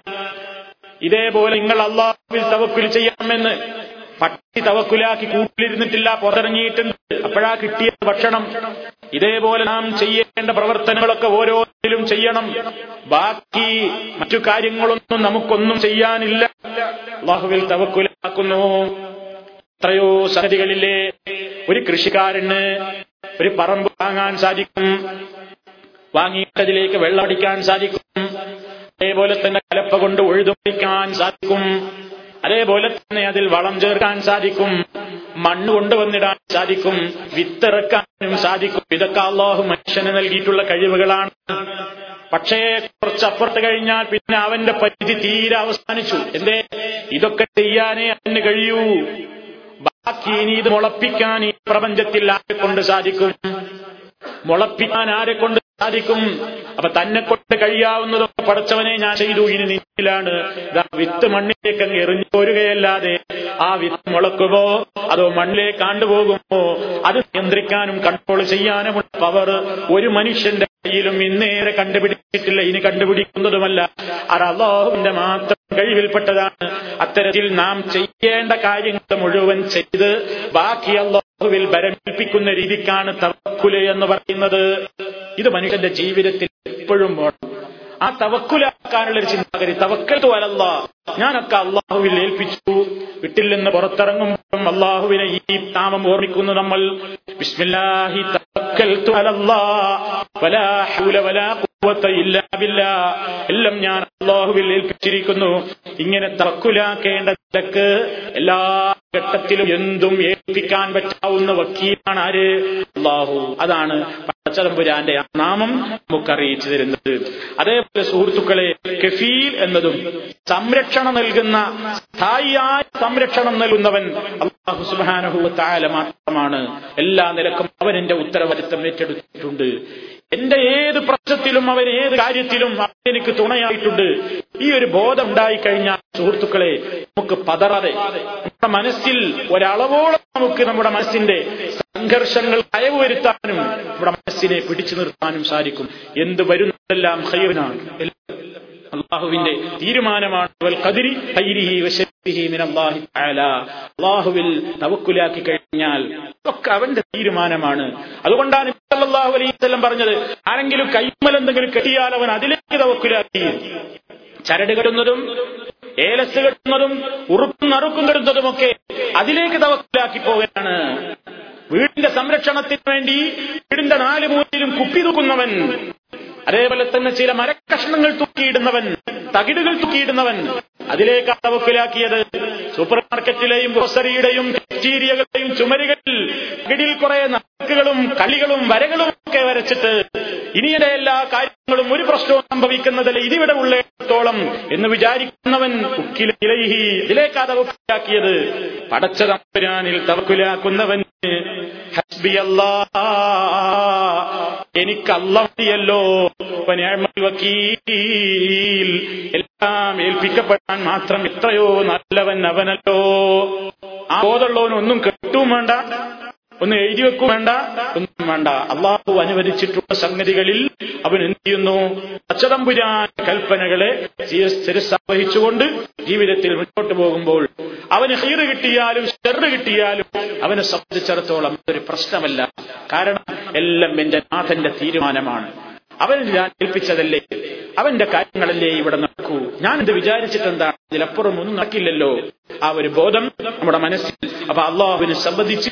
ഇതേപോലെ നിങ്ങൾ അള്ളാഹുവിൽ തവക്കിൽ ചെയ്യാമെന്ന് പട്ടി തവക്കുലാക്കി കൂട്ടിലിരുന്നിട്ടില്ല പുറത്തിറങ്ങിയിട്ടുണ്ട് അപ്പോഴാ കിട്ടിയ ഭക്ഷണം. ഇതേപോലെ നാം ചെയ്യേണ്ട പ്രവർത്തനങ്ങളൊക്കെ ഓരോന്നിലും ചെയ്യണം. ബാക്കി മറ്റു കാര്യങ്ങളൊന്നും നമുക്കൊന്നും ചെയ്യാനില്ല. അള്ളാഹുവിൽ തവക്കുലാക്കുന്നു. എത്രയോ സംഗതികളിലെ ഒരു കൃഷിക്കാരന് ഒരു പറമ്പ് വാങ്ങാൻ സാധിക്കും. വാങ്ങിയിട്ടതിലേക്ക് വെള്ളമടിക്കാൻ സാധിക്കും. അതേപോലെ തന്നെ കലപ്പ കൊണ്ട് ഉഴുതുമടിക്കാൻ സാധിക്കും. അതേപോലെ തന്നെ അതിൽ വളം ചേർക്കാൻ സാധിക്കും മണ്ണ് കൊണ്ടുവന്നിടാൻ സാധിക്കും വിത്തിറക്കാനും സാധിക്കും. ഇതൊക്കെ അള്ളാഹു മനുഷ്യന് നൽകിയിട്ടുള്ള കഴിവുകളാണ്. പക്ഷേ കുറച്ചപ്പുറത്ത് കഴിഞ്ഞാൽ പിന്നെ അവന്റെ പരിധി തീരെ അവസാനിച്ചു. എന്തേ? ഇതൊക്കെ ചെയ്യാനേ അവന് കഴിയൂ. ബാക്കി ഇനി ഇത് മുളപ്പിക്കാൻ ഈ പ്രപഞ്ചത്തിൽ ആരെ കൊണ്ട് സാധിക്കും? മുളപ്പിക്കാൻ ആരെ കൊണ്ട് സാധിക്കും അപ്പൊ തന്നെ കൊണ്ട് കഴിയാവുന്നതൊക്കെ പടച്ചവനെ ഞാൻ ചെയ്തു. ഇനി നിന്നിലാണ്. വിത്ത് മണ്ണിലേക്ക് എറിഞ്ഞു പോരുകയല്ലാതെ ആ വിത്ത് മുളക്കുമോ അതോ മണ്ണിലേക്ക് ആണ്ടുപോകുമോ? അത് നിയന്ത്രിക്കാനും കൺട്രോൾ ചെയ്യാനുമുള്ള പവർ ഒരു മനുഷ്യന്റെ കയ്യിലും ഇന്നേരെ കണ്ടുപിടിച്ചിട്ടില്ല. ഇനി കണ്ടുപിടിക്കുന്നതുമല്ല. അത് അള്ളാഹുവിന്റെ മാത്രം കഴിവിൽപ്പെട്ടതാണ്. അത്തരത്തിൽ നാം ചെയ്യേണ്ട കാര്യങ്ങൾ മുഴുവൻ ചെയ്ത് ബാക്കി അള്ളാഹുവിൽ ബരമേൽപ്പിക്കുന്ന രീതിക്കാണ് തവക്കുല എന്ന് പറയുന്നത്. ഇത് മനുഷ്യന്റെ ജീവിതത്തിൽ എപ്പോഴും വേണം. ആ തവക്കുലാക്കാനുള്ള ഒരു ചിന്താഗതി തവക്കൽ തോലല്ല ഞാനൊക്കെ അള്ളാഹുവിൽ ഏൽപ്പിച്ചു. വീട്ടിൽ നിന്ന് പുറത്തിറങ്ങുമ്പോഴും അള്ളാഹുവിനെ ഈ താമം ഓർമ്മിക്കുന്നു നമ്മൾ. ബിസ്മില്ലാഹി അലല്ലാ. ബില്ലാ. എല്ലാം ഞാൻ അള്ളാഹുവിൽ ഏൽപ്പിച്ചിരിക്കുന്നു. ഇങ്ങനെ തവക്കുലാക്കേണ്ട നിലയ്ക്ക് എല്ലാ ഘട്ടത്തിലും എന്തും ഏൽപ്പിക്കാൻ പറ്റാവുന്ന വക്കീലാണ് ആര് അള്ളാഹു. അതാണ് പച്ചതമ്പുരാന്റെ നാമം നമുക്ക് അറിയിച്ചു തരുന്നത്. അതേപോലെ സുഹൃത്തുക്കളെ കഫീൽ എന്നതും സംരക്ഷണം നൽകുന്ന സ്ഥായിയായ സംരക്ഷണം നൽകുന്നവൻ അള്ളാഹു സുബാനഹു താല മാത്രമാണ്. എല്ലാ നിലക്കും അവൻ എന്റെ ഉത്തരവാദിത്തം ഏറ്റെടുത്തിട്ടുണ്ട്. എന്റെ ഏത് പ്രശ്നത്തിലും അവൻ ഏത് കാര്യത്തിലും എനിക്ക് തുണയായിട്ടുണ്ട്. ഈ ഒരു ബോധം ഉണ്ടായിക്കഴിഞ്ഞാൽ സുഹൃത്തുക്കളെ നമുക്ക് പതറാതെ നമ്മുടെ മനസ്സിൽ ഒരളവോളം നമുക്ക് നമ്മുടെ മനസ്സിന്റെ സംഘർഷങ്ങൾ അയവ് വരുത്താനും നമ്മുടെ മനസ്സിനെ പിടിച്ചു നിർത്താനും സാധിക്കും. എന്ത് വരുന്നതെല്ലാം ഹൈവനാണ് അള്ളാഹുവിന്റെ തീരുമാനമാണ്. അള്ളാഹുവിൽ തവക്കുലാക്കി കഴിഞ്ഞാൽ ഒക്കെ അവന്റെ തീരുമാനമാണ്. അതുകൊണ്ടാണ് അലൈഹി വസല്ലം പറഞ്ഞത് ആരെങ്കിലും കൈമൽ എന്തെങ്കിലും കെട്ടിയാൽ അവൻ അതിലേക്ക് തവക്കുലാക്കി. ചരട് കെട്ടുന്നതും ഏലസ് കെട്ടുന്നതും ഉറുക്കും നറുക്കും കെടുന്നതുമൊക്കെ അതിലേക്ക് തവക്കുലാക്കി പോവുകയാണ്. വീടിന്റെ സംരക്ഷണത്തിന് വേണ്ടി വീടിന്റെ നാല് മൂലയിലും കുപ്പി തൂക്കുന്നവൻ അതേപോലെ തന്നെ ചില മരക്കഷ്ണങ്ങൾ തൂക്കിയിടുന്നവൻ തകിടുകൾ തൂക്കിയിടുന്നവൻ അതിലേക്ക് തവക്കിലാക്കിയത് സൂപ്പർ മാർക്കറ്റിലെയും ഗ്രോസറിയുടെയും ബാക്ടീരിയകളുടെയും ചുമരുകളിൽ അകിടിൽ കുറെ നടക്കുകളും കളികളും വരകളും ഒക്കെ വരച്ചിട്ട് ഇനിയുടെ എല്ലാ കാര്യങ്ങളും ഒരു പ്രശ്നവും സംഭവിക്കുന്നതല്ല ഇതിവിടെ ഉള്ളിടത്തോളം എന്ന് വിചാരിക്കുന്നവൻ ഉക്കിലൈഹി തവക്കുലാക്കിയത് പടച്ച തമ്പുരാനിൽ എനിക്ക് വക്കീൽ എല്ലാം ഏൽപ്പിക്കപ്പെടാൻ മാത്രം എത്രയോ നല്ലവൻ അവനല്ലോ. ആ ബോധമുള്ളവനൊന്നും കെട്ടും വേണ്ട. ഒന്നും എഴുതി വെക്കും. വേണ്ട. ഒന്നും വേണ്ട. അള്ളാഹു അനുവദിച്ചിട്ടുള്ള സംഗതികളിൽ അവൻ എന്ത് ചെയ്യുന്നു? അച്ചതമ്പുരാൻ കൽപ്പനകളെ സ്ഥിരസാവഹിച്ചുകൊണ്ട് ജീവിതത്തിൽ മുന്നോട്ട് പോകുമ്പോൾ അവന് ഹീറ് കിട്ടിയാലും ഷെറ് കിട്ടിയാലും അവനെ സംബന്ധിച്ചിടത്തോളം ഒരു പ്രശ്നമല്ല. കാരണം എല്ലാം എന്റെ നാഥന്റെ തീരുമാനമാണ്. അവൻ ഞാൻ ഏൽപ്പിച്ചതല്ലേ? അവന്റെ കാര്യങ്ങളല്ലേ ഇവിടെ നടക്കൂ? ഞാൻ ഇത് വിചാരിച്ചിട്ടെന്താണ് ഇതിലപ്പുറം ഒന്നും നടക്കില്ലല്ലോ. ആ ഒരു ബോധം നമ്മുടെ മനസ്സിൽ. അപ്പൊ അള്ളാഹുവിനെ സംബന്ധിച്ച്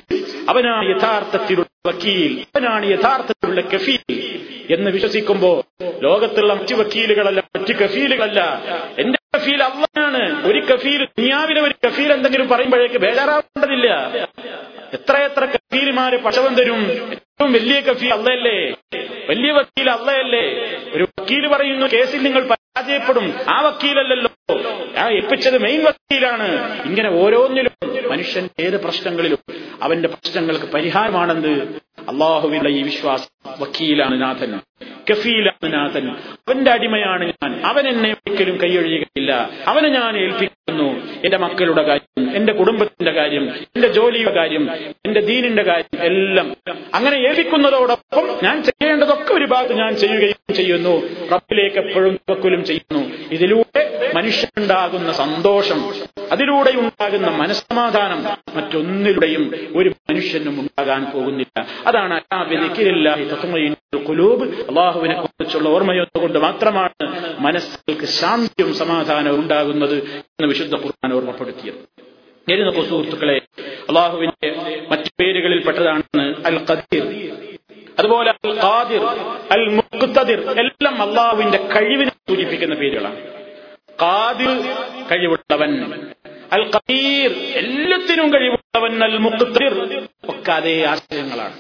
അവനാണ് യഥാർത്ഥത്തിലുള്ള വക്കീൽ അവനാണ് യഥാർത്ഥത്തിലുള്ള കഫീൽ എന്ന് വിശ്വസിക്കുമ്പോ ലോകത്തുള്ള മറ്റു വക്കീലുകളല്ല മറ്റു കഫീലുകളല്ല. എന്റെ കഫീൽ അള്ളാണ് ഒരു കഫീൽ ദുനിയാവിലെ ഒരു കഫീൽ എന്തെങ്കിലും പറയുമ്പോഴേക്ക് ബേജാറാവേണ്ടതില്ല. എത്രയെത്ര കഫീലുമാര് പക്ഷവം തരും? ഏറ്റവും വലിയ കഫീൽ അള്ളയല്ലേ? വലിയ വക്കീൽ അള്ളയല്ലേ? ഒരു വക്കീൽ പറയുന്നു കേസിൽ നിങ്ങൾ പരാജയപ്പെടും. ആ വക്കീലല്ലല്ലോ. ആ ഏൽപ്പിച്ചത് മെയിൻ വക്കീലാണ്. ഇങ്ങനെ ഓരോന്നിലും മനുഷ്യൻ ഏത് പ്രശ്നങ്ങളിലും അവന്റെ പ്രശ്നങ്ങൾക്ക് പരിഹാരമാണെന്ന് അള്ളാഹുവിന്റെ ഈ വിശ്വാസം വക്കീലാണ് നാഥൻ. കഫീലാണ് നാഥൻ അവന്റെ അടിമയാണ് ഞാൻ. അവൻ എന്നെ ഒരിക്കലും കൈയൊഴിയുകയില്ല. അവനെ ഞാൻ ഏൽപ്പിക്കുന്നു. എന്റെ മക്കളുടെ കാര്യം എന്റെ കുടുംബത്തിന്റെ കാര്യം എന്റെ ജോലിയുടെ കാര്യം എന്റെ ദീനിന്റെ കാര്യം എല്ലാം അങ്ങനെ ഏൽപ്പിക്കുന്നതോടൊപ്പം ഞാൻ ചെയ്യേണ്ടതൊക്കെ ഒരു ഭാഗം ഞാൻ ചെയ്യുകയും ചെയ്യുന്നു. റബ്ബിലേക്ക് എപ്പോഴും തവക്കുലും ചെയ്യുന്നു. ഇതിലൂടെ മനുഷ്യനുണ്ടാകുന്ന സന്തോഷം അതിലൂടെ ഉണ്ടാകുന്ന മനസ്സമാധാനം മറ്റൊന്നിലൂടെയും ഒരു മനുഷ്യനും ഉണ്ടാകാൻ പോകുന്നില്ല. അതാണ് കുലൂബ് അള്ളാഹുവിനെ കുറിച്ചുള്ള ഓർമ്മയൊന്നുകൊണ്ട് മാത്രമാണ് മനസ്സുകൾക്ക് ശാന്തിയും സമാധാനവും ഉണ്ടാകുന്നത് എന്ന് വിശുദ്ധ ഖുർആൻ ഓർമ്മപ്പെടുത്തിയത്. എഴുന്നപ്പോ സുഹൃത്തുക്കളെ അള്ളാഹുവിന്റെ മറ്റു പേരുകളിൽ പെട്ടതാണ് അൽ ഖദീർ അതുപോലെ അൽ ഖാദിർ അൽ മുഖ്തദിർ എല്ലാം അള്ളാഹുവിന്റെ കഴിവിനെ സൂചിപ്പിക്കുന്ന പേരുകളാണ്. ഖാദിർ കഴിവുള്ളവൻ അൽ ഖദീർ എല്ലാത്തിനും കഴിവുള്ളവൻ അൽ മുഖ്തദിർ ഒക്കെ അതേ ആശയങ്ങളാണ്.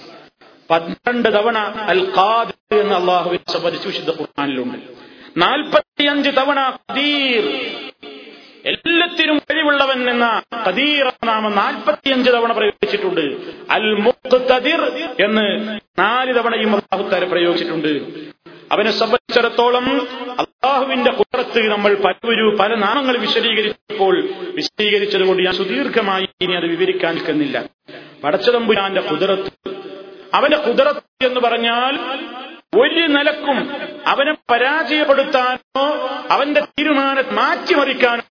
പന്ത്രണ്ട് തവണ അൽ ഖാദിർ എന്ന് അള്ളാഹുവിനെ സംബന്ധിച്ച് വിശുദ്ധ ഖുർആാനിലുണ്ട്. നാൽപ്പത്തിയഞ്ച് തവണ ഖദീർ. എല്ലാത്തിനും കഴിവുള്ളവൻ എന്ന ഖദീർ നാമം നാൽപ്പത്തിയഞ്ച് തവണ പ്രയോഗിച്ചിട്ടുണ്ട്. അൽ മുഖ്തദിർ എന്ന് നാല് തവണയും അള്ളാഹുത്താര പ്രയോഗിച്ചിട്ടുണ്ട്. അവനെ സംബന്ധിച്ചിടത്തോളം അള്ളാഹുവിന്റെ കുറത്ത് നമ്മൾ പലരു പല നാമങ്ങൾ വിശദീകരിച്ചപ്പോൾ വിശദീകരിച്ചതുകൊണ്ട് ഞാൻ സുദീർഘമായി ഇനി അത് വിവരിക്കാൻ നിൽക്കുന്നില്ല. പടച്ചതമ്പുരാന്റെ കുതിരത്ത് അവന്റെ കുതിരത്ത് എന്ന് പറഞ്ഞാൽ ഒരു നിലക്കും അവനെ പരാജയപ്പെടുത്താനോ അവന്റെ തീരുമാനം മാറ്റിമറിക്കാനോ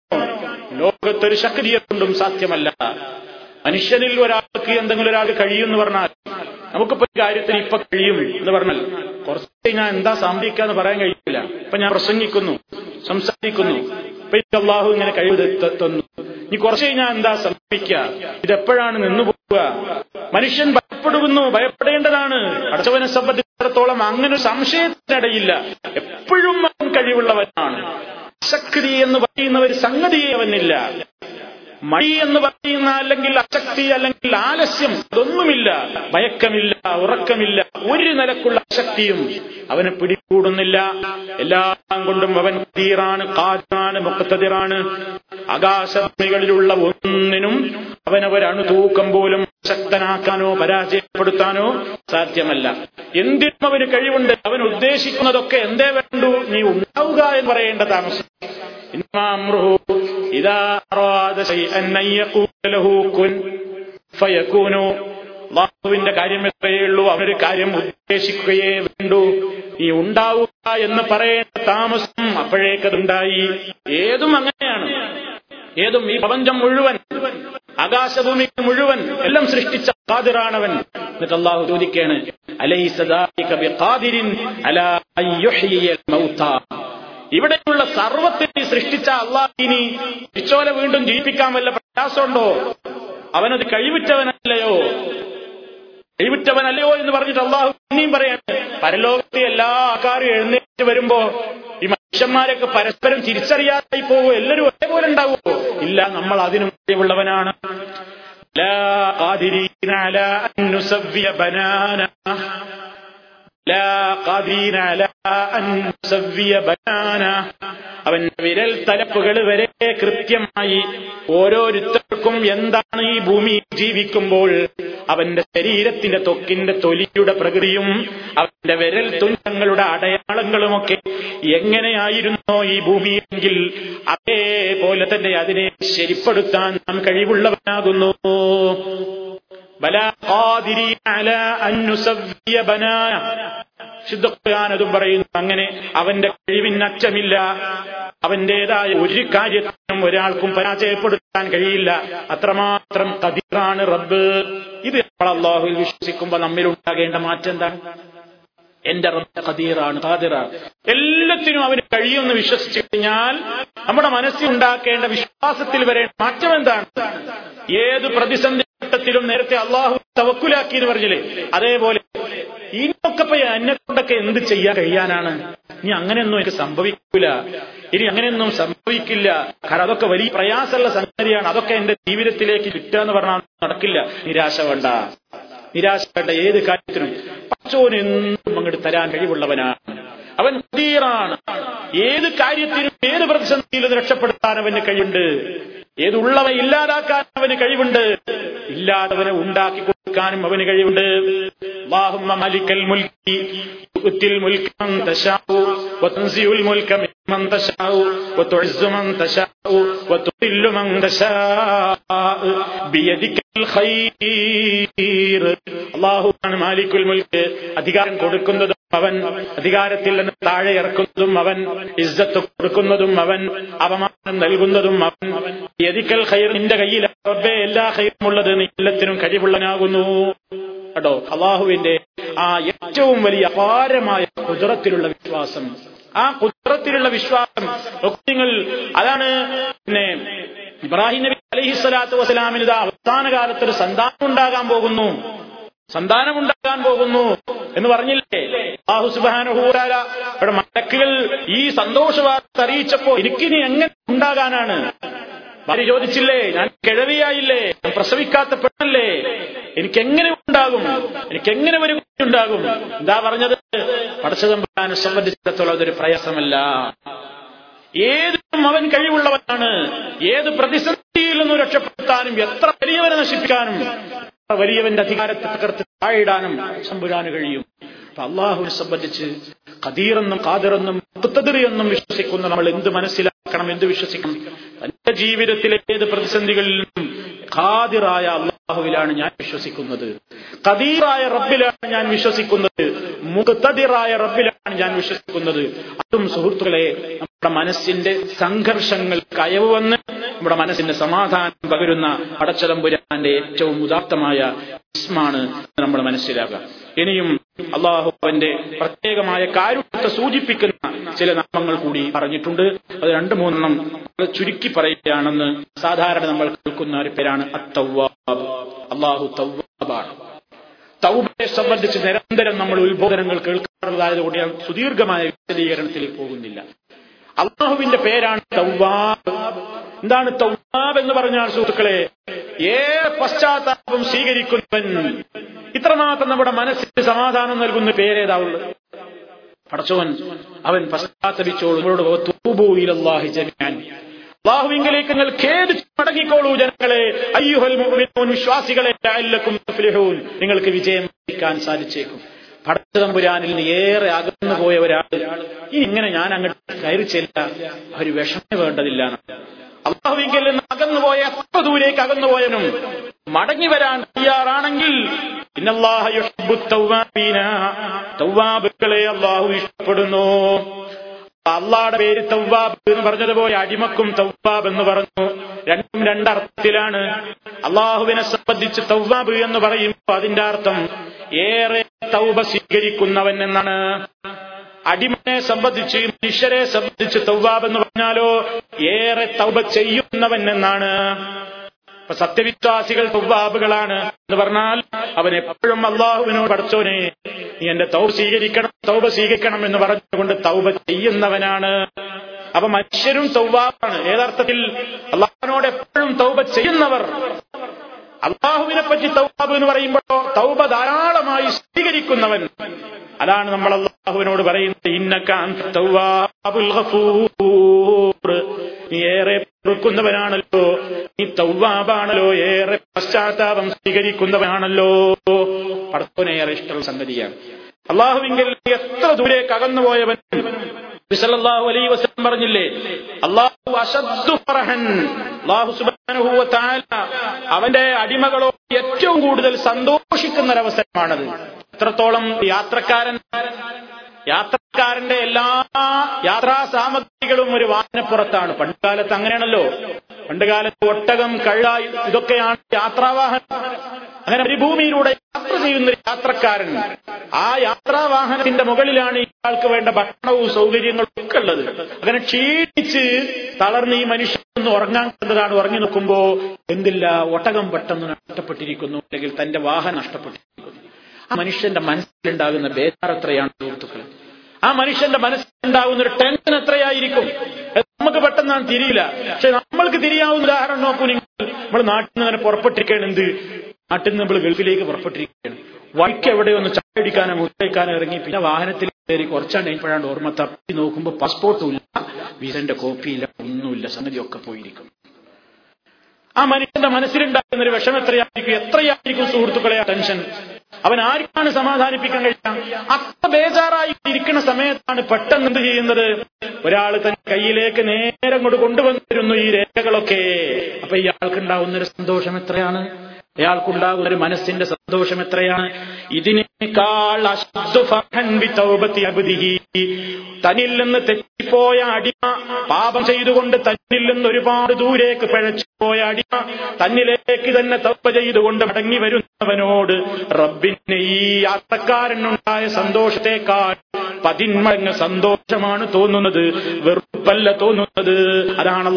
ലോകത്തൊരു ശക്തിയെ കൊണ്ടും സാധ്യമല്ല. മനുഷ്യനിൽ ഒരാൾക്ക് എന്തെങ്കിലും ഒരാൾ കഴിയും എന്ന് പറഞ്ഞാൽ നമുക്കിപ്പോ ഒരു കാര്യത്തിന് ഇപ്പൊ കഴിയും എന്ന് പറഞ്ഞാൽ കുറച്ച് ഞാൻ എന്താ സംഭവിക്കാന്ന് പറയാൻ കഴിയില്ല. ഇപ്പൊ ഞാൻ പ്രസംഗിക്കുന്നു സംസാരിക്കുന്നു. അള്ളാഹു ഇങ്ങനെ കഴിവ് തന്നു. ഇനി കുറച്ച് കഴിഞ്ഞാൽ എന്താ സംഭവിക്കുക? ഇതെപ്പോഴാണ് നിന്നു പോവുക മനുഷ്യൻ ഭയപ്പെടുന്നു ഭയപ്പെടേണ്ടതാണ്. അടച്ചവനെ സംബന്ധിച്ചിടത്തോളം അങ്ങനെ ഒരു സംശയത്തിനിടയില്ല. എപ്പോഴും അവൻ കഴിവുള്ളവനാണ്. അശക്തി എന്ന് പറയുന്ന ഒരു സംഗതിയെ അവനില്ല. മടി എന്ന് പറയുന്ന അല്ലെങ്കിൽ അശക്തി അല്ലെങ്കിൽ ആലസ്യം അതൊന്നുമില്ല. ഭയക്കമില്ല ഉറക്കമില്ല. ഒരു നിലക്കുള്ള അശക്തിയും അവനെ പിടികൂടുന്നില്ല എല്ലാം കൊണ്ടും അവൻ തീറാണ് കാറ്റാണ് മുക്കത്തതിറാണ് ആകാശഭൂമികളിലുള്ള ഒന്നിനും അവനവരണു തൂക്കം പോലും ശക്തനാക്കാനോ പരാജയപ്പെടുത്താനോ സാധ്യമല്ല. എന്തിനും അവന് കഴിവുണ്ട്. അവൻ ഉദ്ദേശിക്കുന്നതൊക്കെ എന്തേ വേണ്ടു? നീ ഉണ്ടാവുക എന്ന് പറയേണ്ട താമസം ഇതാ അള്ളാഹുവിന്റെ കാര്യം എത്രയേ ഉള്ളൂ. അവനൊരു കാര്യം ഉദ്ദേശിക്കുകയേ വേണ്ടൂ. ഈ ഉണ്ടാവുക എന്ന് പറയേണ്ട താമസം അപ്പോഴേക്കതുണ്ടായി. ഏതും അങ്ങനെയാണ്. ഏതും ഈ പ്രപഞ്ചം മുഴുവൻ ആകാശഭൂമി മുഴുവൻ എല്ലാം സൃഷ്ടിച്ച ഖാദിറാണവൻ. എന്നിട്ട് അള്ളാഹു ചോദിക്കാണ് ഇവിടെയുള്ള സർവത്തിനെ സൃഷ്ടിച്ച അള്ളാഹിനി തിരിച്ചോലെ വീണ്ടും ജീവിപ്പിക്കാൻ വല്ല പ്രയാസമുണ്ടോ? അവനത് കഴിവിറ്റവനല്ലയോ? കഴിവിറ്റവനല്ലയോ എന്ന് പറഞ്ഞിട്ട് അള്ളാഹു ഇനിയും പറയാൻ പരലോകത്തെ എല്ലാ ആൾക്കാരും എഴുന്നേറ്റ് വരുമ്പോ ഈ മനുഷ്യന്മാരൊക്കെ പരസ്പരം തിരിച്ചറിയാതായി പോകുമോ എല്ലാവരും ഒരേപോലെ ഉണ്ടാവുമോ ഇല്ല നമ്മൾ അതിനും കഴിവുള്ളവനാണ് അവന്റെ വിരൽ തലപ്പുകൾ വരെ കൃത്യമായി ഓരോരുത്തർക്കും എന്താണ് ഈ ഭൂമി ജീവിക്കുമ്പോൾ അവന്റെ ശരീരത്തിന്റെ തൊക്കിന്റെ തൊലിയുടെ പ്രകൃതിയും അവന്റെ വിരൽ തുഞ്ചങ്ങളുടെ അടയാളങ്ങളുമൊക്കെ എങ്ങനെയായിരുന്നോ ഈ ഭൂമിയെങ്കിൽ അതേപോലെ തന്നെ അതിനെ ശരിപ്പെടുത്താൻ നാം കഴിവുള്ളവനാകുന്നു. ശുദ്ധഖുർആാനതും പറയുന്നു അങ്ങനെ അവന്റെ കഴിവിനറ്റമില്ല അവന്റേതായ ഒരു കാര്യത്തിനും ഒരാൾക്കും പരാജയപ്പെടുത്താൻ കഴിയില്ല. അത്രമാത്രം കതിറാണ് റബ്ബ്. ഇത് നമ്മൾ അള്ളാഹുവിൽ വിശ്വസിക്കുമ്പോൾ നമ്മിലുണ്ടാകേണ്ട മാറ്റം എന്താണ്? എന്റെ ഖദീറാണ് ഖാദിറാണ്. എല്ലാത്തിനും അവന് കഴിയുമെന്ന് വിശ്വസിച്ചു കഴിഞ്ഞാൽ നമ്മുടെ മനസ്സിൽ ഉണ്ടാക്കേണ്ട വിശ്വാസത്തിൽ വരേണ്ട മാറ്റം എന്താണ്? ഏത് പ്രതിസന്ധി ഘട്ടത്തിലും നേരത്തെ അള്ളാഹു തവക്കുലാക്കി എന്ന് പറഞ്ഞില്ലേ? അതേപോലെ ഇനിയൊക്കെ എന്നെ കൊണ്ടൊക്കെ എന്ത് ചെയ്യാൻ കഴിയാനാണ്? ഇനി അങ്ങനെയൊന്നും എനിക്ക് സംഭവിക്കില്ല ഇനി അങ്ങനെയൊന്നും സംഭവിക്കില്ല. കാരണം അതൊക്കെ വലിയ പ്രയാസമുള്ള സംഗതിയാണ്. അതൊക്കെ എന്റെ ജീവിതത്തിലേക്ക് കിട്ടുക എന്ന് പറഞ്ഞാൽ നടക്കില്ല. നിരാശ വേണ്ട. നിരാശ വേണ്ട ഏത് കാര്യത്തിനും പച്ചോനെന്നും അങ്ങോട്ട് തരാൻ കഴിവുള്ളവനാണ്. അവൻ ഖദീറാണ് ഏത് കാര്യത്തിനും ഏത് പ്രതിസന്ധിയിലും രക്ഷപ്പെടുത്താൻ അവന് കഴിവുണ്ട്. ഏതുള്ളവ ഇല്ലാതാക്കാൻ അവന് കഴിവുണ്ട് ഇല്ലാത്തവനെ ഉണ്ടാക്കി കൊടുക്കാനും അവന് കഴിവുണ്ട് اللهم ملك الملك تؤتي الملك من تشاء وتنزع الملك ممن تشاء وتعز من تشاء وتذل من تشاء بيدك الخير الله ആണ് മാലിക്കുൽ മുൽക്ക് അധികാരം കൊടുക്കുന്നതും അവൻ അധികാരത്തിൽ നിന്ന് താഴെ ഇറക്കുന്നതും അവൻ ഇസ്സത്ത് കൊടുക്കുന്നതും അവൻ അപമാനം നൽകുന്നതും അവൻ എതിക്കൽ ഖൈർ നിന്റെ കയ്യിൽ റബ്ബേ എല്ലാ ഖൈറും ഉള്ളത് നീ എല്ലാത്തിനും കഴിവുള്ളവനാകുന്നു. കേട്ടോ? അള്ളാഹുവിന്റെ ആ ഏറ്റവും വലിയ അപാരമായ കുതിരത്തിലുള്ള വിശ്വാസം. ആ കുതിരത്തിലുള്ള വിശ്വാസം നിങ്ങൾ അതാണ് പിന്നെ ഇബ്രാഹിം നബി അലഹി സ്വലാത്തു വസ്സലാമിന് അവസാന കാലത്ത് ഒരു സന്താനം ഉണ്ടാകാൻ പോകുന്നു. സന്താനമുണ്ടാകാൻ പോകുന്നു എന്ന് പറഞ്ഞില്ലേ? ബാഹു സുബാനുഹൂരാല ഇവിടെ മലക്കുകൾ ഈ സന്തോഷവാർത്ത അറിയിച്ചപ്പോ എനിക്കിനി എങ്ങനെ ഉണ്ടാകാനാണ്? ഭാര്യ ചോദിച്ചില്ലേ ഞാൻ കിഴവിയായില്ലേ? ഞാൻ പ്രസവിക്കാത്ത പെണ്ണല്ലേ എനിക്കെങ്ങനെ ഉണ്ടാകും? എനിക്കെങ്ങനെ ഒരു ഉണ്ടാകും? എന്താ പറഞ്ഞത്? പടച്ചതമ്പാനെ സംബന്ധിച്ചിടത്തോളം അതൊരു പ്രയാസമല്ല. ഏതും അവൻ കഴിവുള്ളവനാണ്. ഏത് പ്രതിസന്ധിയിൽ നിന്നും രക്ഷപ്പെടുത്താനും എത്ര വലിയവരെ നശിപ്പിക്കാനും വലിയവന്റെ അധികാരത്തെ തകർത്ത് താഴിടാനും സംബുരാന് കഴിയും. അള്ളാഹുവിനെ സംബന്ധിച്ച് ഖദീറെന്നും ഖാദിറെന്നും എന്നും വിശ്വസിക്കുന്ന നമ്മൾ എന്ത് മനസ്സിലാക്കണം എന്ത് വിശ്വസിക്കണം? എന്റെ ജീവിതത്തിലെ ഏത് പ്രതിസന്ധികളിലും ഖാദിറായ അള്ളാഹുവിലാണ് ഞാൻ വിശ്വസിക്കുന്നത്. ഖദീറായ റബ്ബിലാണ് ഞാൻ വിശ്വസിക്കുന്നത്. മുഖത്തതിറായ റബ്ബിലാണ് ഞാൻ വിശ്വസിക്കുന്നത്. അതും സുഹൃത്തുക്കളെ നമ്മുടെ മനസ്സിന്റെ സംഘർഷങ്ങൾക്ക് അയവ് വന്ന് നമ്മുടെ മനസ്സിന് സമാധാനം പകരുന്ന അടച്ചതമ്പുരാന്റെ ഏറ്റവും ഉദാത്തമായ ഇസ്മാണ് നമ്മൾ മനസ്സിലാക്കുക. ഇനിയും അള്ളാഹുവിന്റെ പ്രത്യേകമായ കാര്യത്തെ സൂചിപ്പിക്കുന്ന ചില നാമങ്ങൾ കൂടി പറഞ്ഞിട്ടുണ്ട്. അത് രണ്ട് മൂന്നെണ്ണം ചുരുക്കി പറയുകയാണെന്ന് സാധാരണ നമ്മൾ കേൾക്കുന്ന ഒരു പേരാണ് അള്ളാഹു തവ്വാബാണ് തൗബയെ സംബന്ധിച്ച് നിരന്തരം നമ്മൾ ഉത്ബോധനങ്ങൾ കേൾക്കാറുള്ളതായതുകൊണ്ട് ഞാൻ സുദീർഘമായ വിശദീകരണത്തിലേക്ക് പോകുന്നില്ല. അള്ളാഹുവിന്റെ പേരാണ് തൗവാബ്. എന്താണ് തൗബ എന്ന് പറഞ്ഞാൽ സുഹൃത്തുക്കളെ? ഏറെ പശ്ചാത്താപം സ്വീകരിക്കുന്നവൻ. ഇത്രമാത്രം നമ്മുടെ മനസ്സിന് സമാധാനം നൽകുന്ന പേരേതാവുള്ളത് പടച്ചോൻ അവൻ പശ്ചാത്തപിച്ചോളൂ. നമ്മളോട് തൂബൂയിലല്ലാഹി ജമിയാൻ അള്ളാഹുവിങ്കലേക്ക് നിങ്ങൾ ഖേദിച്ച് മടങ്ങിക്കോളൂ ജനങ്ങളെ. അയ്യുഹൽ വിശ്വാസികളെ നിങ്ങൾക്ക് വിജയം ലഭിക്കാൻ സാധിച്ചേക്കും. പടച്ചതമ്പുരാനിൽ നിന്ന് ഏറെ അകന്നു പോയ ഒരാൾ. ഇനി ഇങ്ങനെ ഞാൻ അങ്ങോട്ട് കയറി ചെല്ല ഒരു വിഷമം വേണ്ടതില്ല അള്ളാഹുവിങ്കിൽ നിന്ന് അകന്നുപോയ എത്ര ദൂരേക്ക് അകന്നുപോയനും മടങ്ങി വരാൻ തയ്യാറാണെങ്കിൽ തൗവാബുകളെ അള്ളാഹു ഇഷ്ടപ്പെടുന്നു. അള്ളാടെ പേര് തൗവാബ് എന്ന് പറഞ്ഞതുപോലെ അടിമക്കും തൗവാബ് എന്ന് പറഞ്ഞു. രണ്ടും രണ്ടർത്ഥത്തിലാണ്. അള്ളാഹുവിനെ സംബന്ധിച്ച് തൗവാബ് എന്ന് പറയുമ്പോൾ അതിന്റെ അർത്ഥം ഏറെ തൗബ സ്വീകരിക്കുന്നവൻ എന്നാണ്. അടിമനെ സംബന്ധിച്ച് മനുഷ്യരെ സംബന്ധിച്ച് തൗവാബ് എന്ന് പറഞ്ഞാലോ ഏറെ തൗബ ചെയ്യുന്നവൻ എന്നാണ്. അപ്പൊ സത്യവിശ്വാസികൾ തൗവാബുകളാണ് എന്ന് പറഞ്ഞാൽ അവൻ എപ്പോഴും അള്ളാഹുവിനോട് പഠിച്ചോനെ നീ എന്റെ തൗബ സ്വീകരിക്കണം തൗബ സ്വീകരിക്കണം എന്ന് പറഞ്ഞുകൊണ്ട് തൗബ ചെയ്യുന്നവനാണ്. അപ്പൊ മനുഷ്യരും തൗവാബാണ്. ഏതർത്ഥത്തിൽ അള്ളാഹുവിനോട് എപ്പോഴും തൗബ ചെയ്യുന്നവർ. അള്ളാഹുവിനെ പറ്റി തൗബാബ് എന്ന് പറയുമ്പോഴോ തൗബ ധാരാളമായി സ്വീകരിക്കുന്നവൻ. അതാണ് നമ്മൾ അള്ളാഹുവിനോട് പറയുന്നത്. നീ ഏറെ പൊറുക്കുന്നവനാണല്ലോ. നീ തൗവാബാണല്ലോ. ഏറെ പശ്ചാത്താപം സ്വീകരിക്കുന്നവനാണല്ലോ. പടത്തോനെ ഏറെ ഇഷ്ടമുള്ള സംഗതിയാണ്. അള്ളാഹുവിങ്കിൽ എത്ര ദൂരേക്ക് അകന്നുപോയവൻ അലൈ വസ്ലം പറഞ്ഞില്ലേ അള്ളാഹു അശദ്ദു ഫറഹൻ അള്ളാഹു തആല അവന്റെ അടിമകളോ ഏറ്റവും കൂടുതൽ സന്തോഷിക്കുന്ന ഒരവസരമാണത് എത്രത്തോളം യാത്രക്കാരൻ യാത്രക്കാരന്റെ എല്ലാ യാത്രാ സാമഗ്രികളും ഒരു വാഹനപ്പുറത്താണ്. പണ്ടുകാലത്ത് അങ്ങനെയാണല്ലോ. പണ്ടുകാലത്ത് ഒട്ടകം കള്ള ഇതൊക്കെയാണ് യാത്രാവാഹനം. അങ്ങനെ മരുഭൂമിയിലൂടെ യാത്ര ചെയ്യുന്ന യാത്രക്കാരൻ ആ യാത്രാവാഹനത്തിന്റെ മുകളിലാണ് ഇയാൾക്ക് വേണ്ട ഭക്ഷണവും സൗകര്യങ്ങളും ഒക്കെ ഉള്ളത്. അങ്ങനെ ക്ഷീണിച്ച് തളർന്ന് ഈ മനുഷ്യനൊന്ന് ഉറങ്ങാൻ കണ്ടതാണ്. ഉറങ്ങി നിൽക്കുമ്പോ എന്തില്ല ഒട്ടകം പെട്ടെന്ന് നഷ്ടപ്പെട്ടിരിക്കുന്നു. അല്ലെങ്കിൽ തന്റെ വാഹനം നഷ്ടപ്പെട്ടിരിക്കുന്നു. ആ മനുഷ്യന്റെ മനസ്സിലുണ്ടാകുന്ന ബേജാർ എത്രയാണ് സുഹൃത്തുക്കളെ? ആ മനുഷ്യന്റെ മനസ്സിലുണ്ടാകുന്ന ഒരു ടെൻഷൻ എത്രയായിരിക്കും? നമുക്ക് പെട്ടെന്നാണ് തിരിയില്ല. പക്ഷെ നമ്മൾക്ക് തിരിയാവുന്ന ഉദാഹരണം നോക്കൂ നിങ്ങൾ. നമ്മൾ നാട്ടിൽ നിന്ന് തന്നെ പുറപ്പെട്ടിരിക്കുകയാണ്. എന്ത്? നാട്ടിൽ നിന്ന് നമ്മൾ ഗൾഫിലേക്ക് പുറപ്പെട്ടിരിക്കുകയാണ്. വഴിക്ക് എവിടെ ഒന്ന് മുട്ടയ്ക്കാനോ ഇറങ്ങി പിന്നെ വാഹനത്തിൽ കയറി കുറച്ചാണ് കഴിഞ്ഞപ്പോഴാണ് ഓർമ്മ തപ്പി നോക്കുമ്പോൾ പാസ്പോർട്ടും ഇല്ല. വിസന്റെ കോപ്പിയില്ല ഒന്നുമില്ല. സംഗതിയൊക്കെ പോയിരിക്കും ആ മനുഷ്യന്റെ മനസ്സിലുണ്ടാകുന്ന ഒരു വിഷമം എത്രയായിരിക്കും? എത്രയായിരിക്കും സുഹൃത്തുക്കളെ ടെൻഷൻ അവൻ ആർക്കാണ് സമാധാനിപ്പിക്കാൻ കഴിയുക? അത്ര ബേജാറായി ഇരിക്കുന്ന സമയത്താണ് പെട്ടെന്ന് എന്ത് ചെയ്യുന്നത്? ഒരാൾ തന്റെ കയ്യിലേക്ക് നേരെ അങ്ങോട്ട് കൊണ്ടുവന്നിരുന്നു ഈ രേഖകളൊക്കെ. അപ്പൊ ഇയാൾക്കുണ്ടാവുന്ന ഒരു സന്തോഷം എത്രയാണ്? അയാൾക്കുണ്ടാകുന്ന ഒരു മനസ്സിന്റെ സന്തോഷം എത്രയാണ്? ഇതിനേക്കാൾ. തന്നിൽ നിന്ന് തെറ്റിപ്പോയ അടിമ പാപം ചെയ്തുകൊണ്ട് തന്നിൽ നിന്ന് ഒരുപാട് ദൂരേക്ക് പിഴച്ചുപോയ അടിമ തന്നിലേക്ക് തന്നെ തപ്പ ചെയ്തുകൊണ്ട് മടങ്ങി വരുന്നവനോട് റബ്ബിന് ഈ യാത്രക്കാരനുണ്ടായ സന്തോഷത്തെക്കാൾ പതിന്മടങ്ങ് സന്തോഷമാണ് തോന്നുന്നത് വെറുപ്പല്ല തോന്നുന്നത്. അതാണ്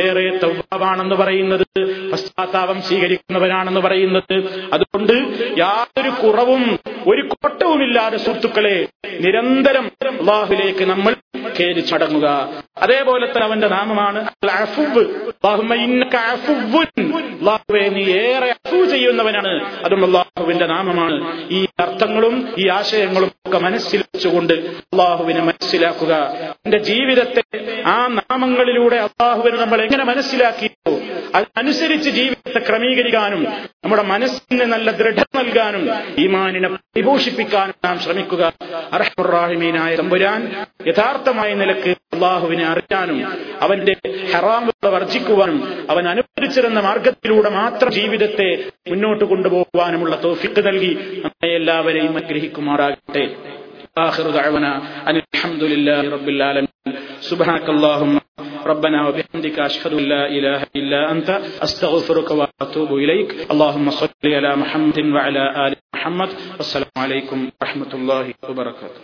ഏറെ തൗബാണെന്ന് പറയുന്നത് പശ്ചാത്താപം സ്വീകരിക്കുന്നവനാണെന്ന് പറയുന്നത്. അതുകൊണ്ട് യാതൊരു കുറവും ഒരു കോട്ടവുമില്ലാതെ സുഹൃത്തുക്കളെ നിരന്തരം അള്ളാഹുലേക്ക് നമ്മൾ ചടങ്ങുക. അതേപോലെ തന്നെ അവന്റെ നാമമാണ് നീ ഏറെ അഫു ചെയ്യുന്നവനാണ്. അതും അള്ളാഹുവിന്റെ നാമമാണ്. ഈ അർത്ഥങ്ങളും ഈ ആശയങ്ങളും ഒക്കെ മനസ്സിൽ വെച്ചുകൊണ്ട് അള്ളാഹുവിനെ മനസ്സിലാക്കുക. എന്റെ ജീവിതത്തെ ആ നാമങ്ങളിലൂടെ അള്ളാഹുവിനെ നമ്മൾ എങ്ങനെ മനസ്സിലാക്കിയോ അതിനനുസരിച്ച് ജീവിതത്തെ ക്രമീകരിക്കാനും നമ്മുടെ മനസ്സിന് നല്ല ദൃഢം നൽകാനും ഈമാനിനെ പരിപോഷിപ്പിക്കാനും നാം ശ്രമിക്കുക. അർഹുറാഹിമീനായ തമ്പുരാൻ യഥാർത്ഥമായ നിലയ്ക്ക് അള്ളാഹുവിനെ അറിയാനും അവന്റെ ഹറാമുകളെ വർജിക്കുവാനും അവൻ അനുവദിച്ചിരുന്ന മാർഗത്തിലൂടെ മാത്രം ജീവിതത്തെ മുന്നോട്ട് കൊണ്ടുപോകുവാനുമുള്ള തോഫിക്ക് നൽകി നമ്മെ എല്ലാവരെയും അനുഗ്രഹിക്കുമാറാകട്ടെ آخر دعوانا أن الحمد لله رب العالمين سبحانك اللهم ربنا وبحمدك أشهد أن لا إله إلا أنت أستغفرك وأتوب إليك اللهم صل على محمد وعلى آل محمد والسلام عليكم ورحمة الله وبركاته